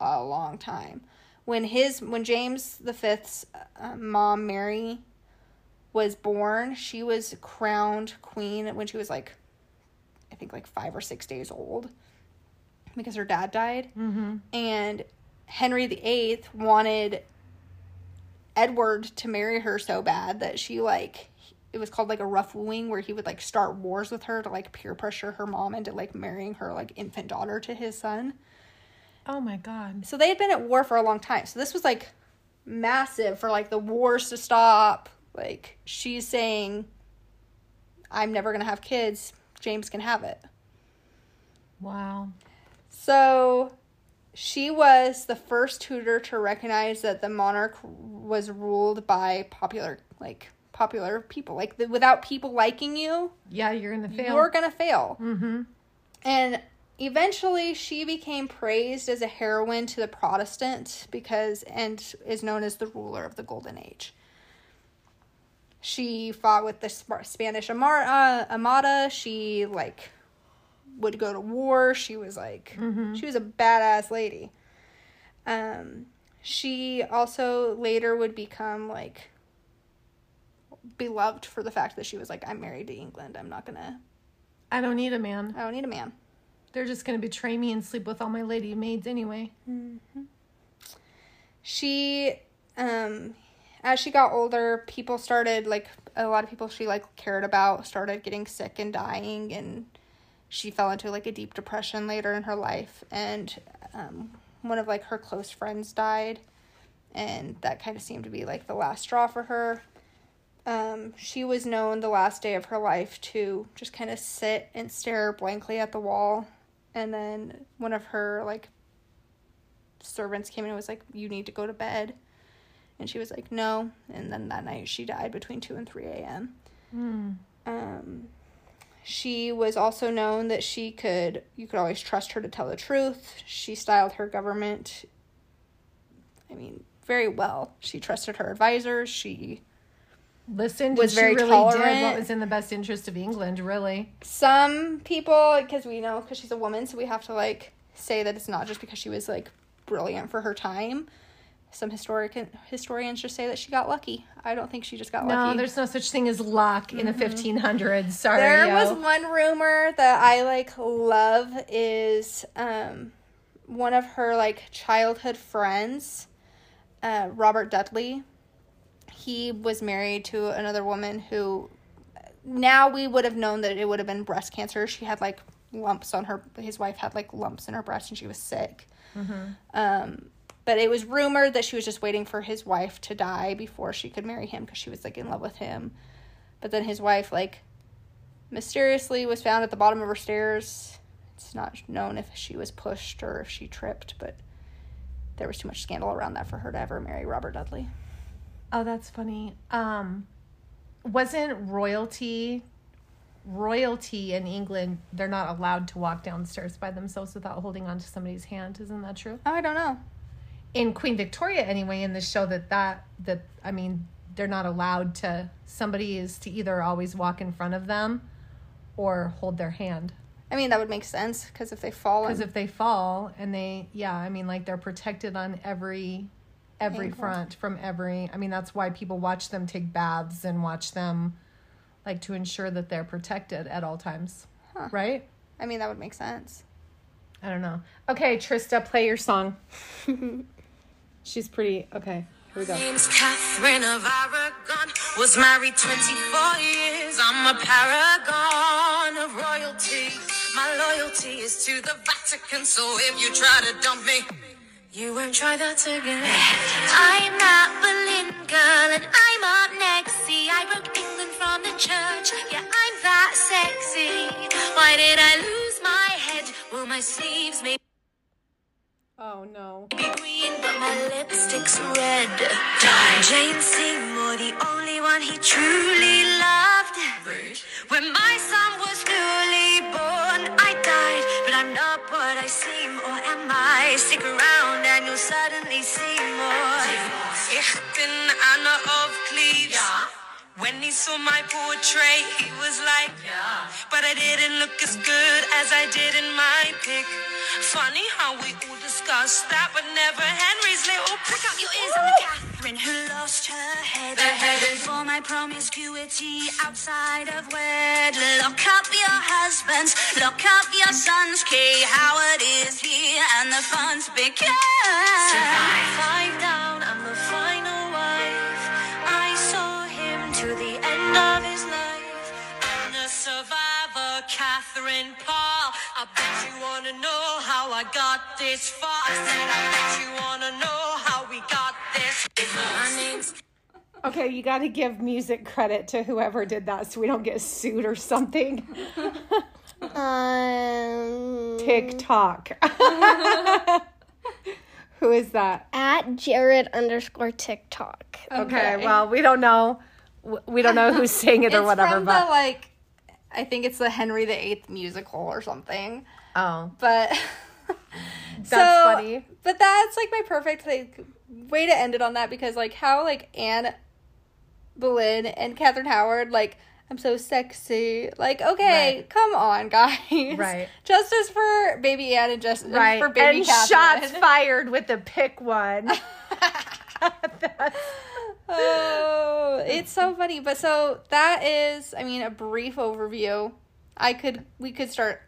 a long time. When his when James the Fifth's uh, mom Mary was born, she was crowned queen when she was like, I think like five or six days old, because her dad died, Mm-hmm. and Henry the Eighth wanted Edward to marry her so bad that she like it was called like a rough wooing where he would like start wars with her to like peer pressure her mom into like marrying her like infant daughter to his son. Oh my god. So they had been at war for a long time. So this was like massive for like the wars to stop. Like she's saying I'm never going to have kids. James can have it. Wow. So she was the first Tudor to recognize that the monarch was ruled by popular like popular people. Like the, without people liking you, Yeah, you're gonna fail. you're going to fail. mm-hmm. And eventually she became praised as a heroine to the Protestant because and is known as the ruler of the golden age. She fought with the Spanish Amar- uh, Armada. She like would go to war. She was like she was a badass lady. Um she also later would become like beloved for the fact that she was like I'm married to England. I'm not to I don't need a man. I don't need a man. They're just gonna betray me and sleep with all my lady maids anyway. she um as she got older people started like a lot of people she like cared about started getting sick and dying and she fell into like a deep depression later in her life and um one of like her close friends died and that kind of seemed to be like the last straw for her um she was known the last day of her life to just kind of sit and stare blankly at the wall and then one of her like servants came in and was like, You need to go to bed. And she was like, No. And then that night she died between 2 and 3 a.m. Hmm. Um, she was also known that she could, you could always trust her to tell the truth. She styled her government, I mean, very well. She trusted her advisors. She, Listen, Was very really did tolerant. what was in the best interest of England, really. some people, because we know, because she's a woman, so we have to like say that it's not just because she was like brilliant for her time. Some historic historians just say that she got lucky. I don't think she just got No, lucky. No, there's no such thing as luck in the 1500s. Sorry, There yo. was one rumor that I like love is um one of her like childhood friends, uh, Robert Dudley. He was married to another woman who now we would have known that it would have been breast cancer. She had like lumps on her his wife had like lumps in her breast and she was sick. Um but it was rumored that she was just waiting for his wife to die before she could marry him because she was like in love with him. But then his wife like mysteriously was found at the bottom of her stairs. It's not known if she was pushed or if she tripped, but there was too much scandal around that for her to ever marry Robert Dudley. Oh, that's funny. Um, wasn't royalty royalty in England? They're not allowed to walk downstairs by themselves without holding onto somebody's hand. Isn't that true? Oh, I don't know. In Queen Victoria, anyway, in the show that that that I mean, they're not allowed to. Somebody is to either always walk in front of them or hold their hand. I mean, that would make sense because if they fall, Because and, if they fall and they, yeah, I mean, like they're protected on every every Angle. front from every. I mean, that's why people watch them take baths and watch them, like to ensure that they're protected at all times, Huh. right? I mean, that would make sense. I don't know. Okay, Trista, play your song. She's pretty. Okay, here we go. name's Catherine of Aragon. Was married 24 years. I'm a paragon of royalty. My loyalty is to the Vatican, so if you try to dump me, you won't try that again. I'm that Boleyn girl, and I'm up next. See, I broke England from the church. Yeah, I'm that sexy. Why did I lose my head? Well, my sleeves may Oh no. be green, but my lipstick's red. Jane Seymour, the only one he truly loved. When my son was newly born, I died, not what I seem, or am I? Stick around and you'll suddenly see more. Ich bin Anna of Cleves. When he saw my portrait, he was like, yeah. but I didn't look as good as I did in my pic. Funny how we all discussed that, but never Henry's little prick up your ears. I'm the Catherine who lost her head. The heaven for my promiscuity outside of wed. Lock up your husbands, lock up your sons. Kay Howard is here, and the fun's begun. Five down, I'm the Catherine Parr. I bet you wanna know how I got this far. I said, I bet you wanna know how we got this. My name's Okay, you got to give music credit to whoever did that, so we don't get sued or something. Um, TikTok. Who is that? at Jared underscore TikTok. Okay, well, we don't know. We don't know who's saying it or It's whatever, from but the like, I think it's the Henry VIII musical or something. oh, But that's so, funny. But that's like my perfect like way to end it on that because like how like Anne Boleyn and Catherine Howard like I'm so sexy. Like okay, Right. come on, guys. Right. Justice for baby Anne and justice Right, for baby and Catherine. shots fired with the pick one. Oh, it's so funny. But so that is, I mean, a brief overview. I could, we could start.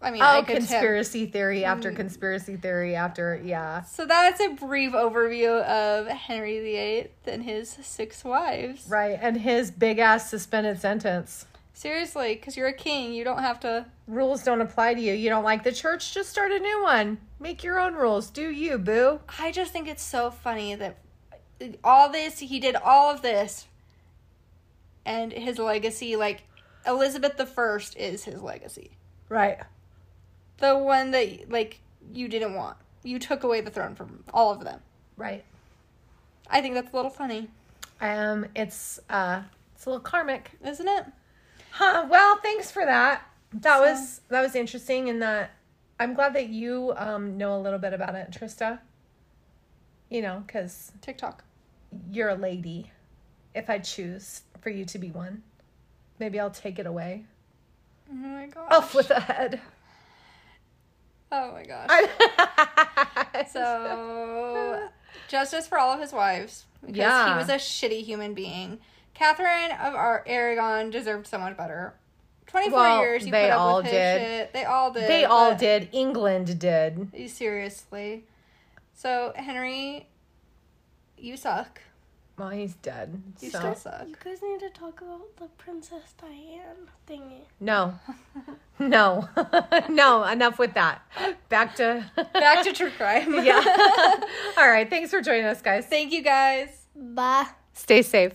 I mean, I oh, could conspiracy theory Mm. after conspiracy theory after, yeah. So that's a brief overview of Henry VIII and his six wives. Right, and his big ass suspended sentence. Seriously, because you're a king, you don't have to. Rules don't apply to you. You don't like the church? Just start a new one. Make your own rules. Do you, boo? I just think it's so funny that all this, he did all of this, and his legacy, like Elizabeth the First, is his legacy. Right. The one that, like, you didn't want. You took away the throne from all of them. Right. I think that's a little funny, Um, it's uh it's a little karmic. isn't it? Huh. Well, thanks for that. That was that was interesting and that I'm glad that you um know a little bit about it, Trista. You know, cuz TikTok. You're a lady. If I choose for you to be one, maybe I'll take it away. Oh my gosh. Off with the head. Oh my gosh. So, justice for all of his wives. Because Yeah. he was a shitty human being. Catherine of Ar- Aragon deserved so much better. 24 Well, years, you they put up all did. shit. They all did. they all did. England did. Seriously. So, Henry, you suck. Well, he's dead. You so still suck. You guys need to talk about the Princess Diane thingy. no, no, no. Enough with that. Back to Back to true crime. yeah. All right. Thanks for joining us, guys. Thank you guys. Bye. Stay safe.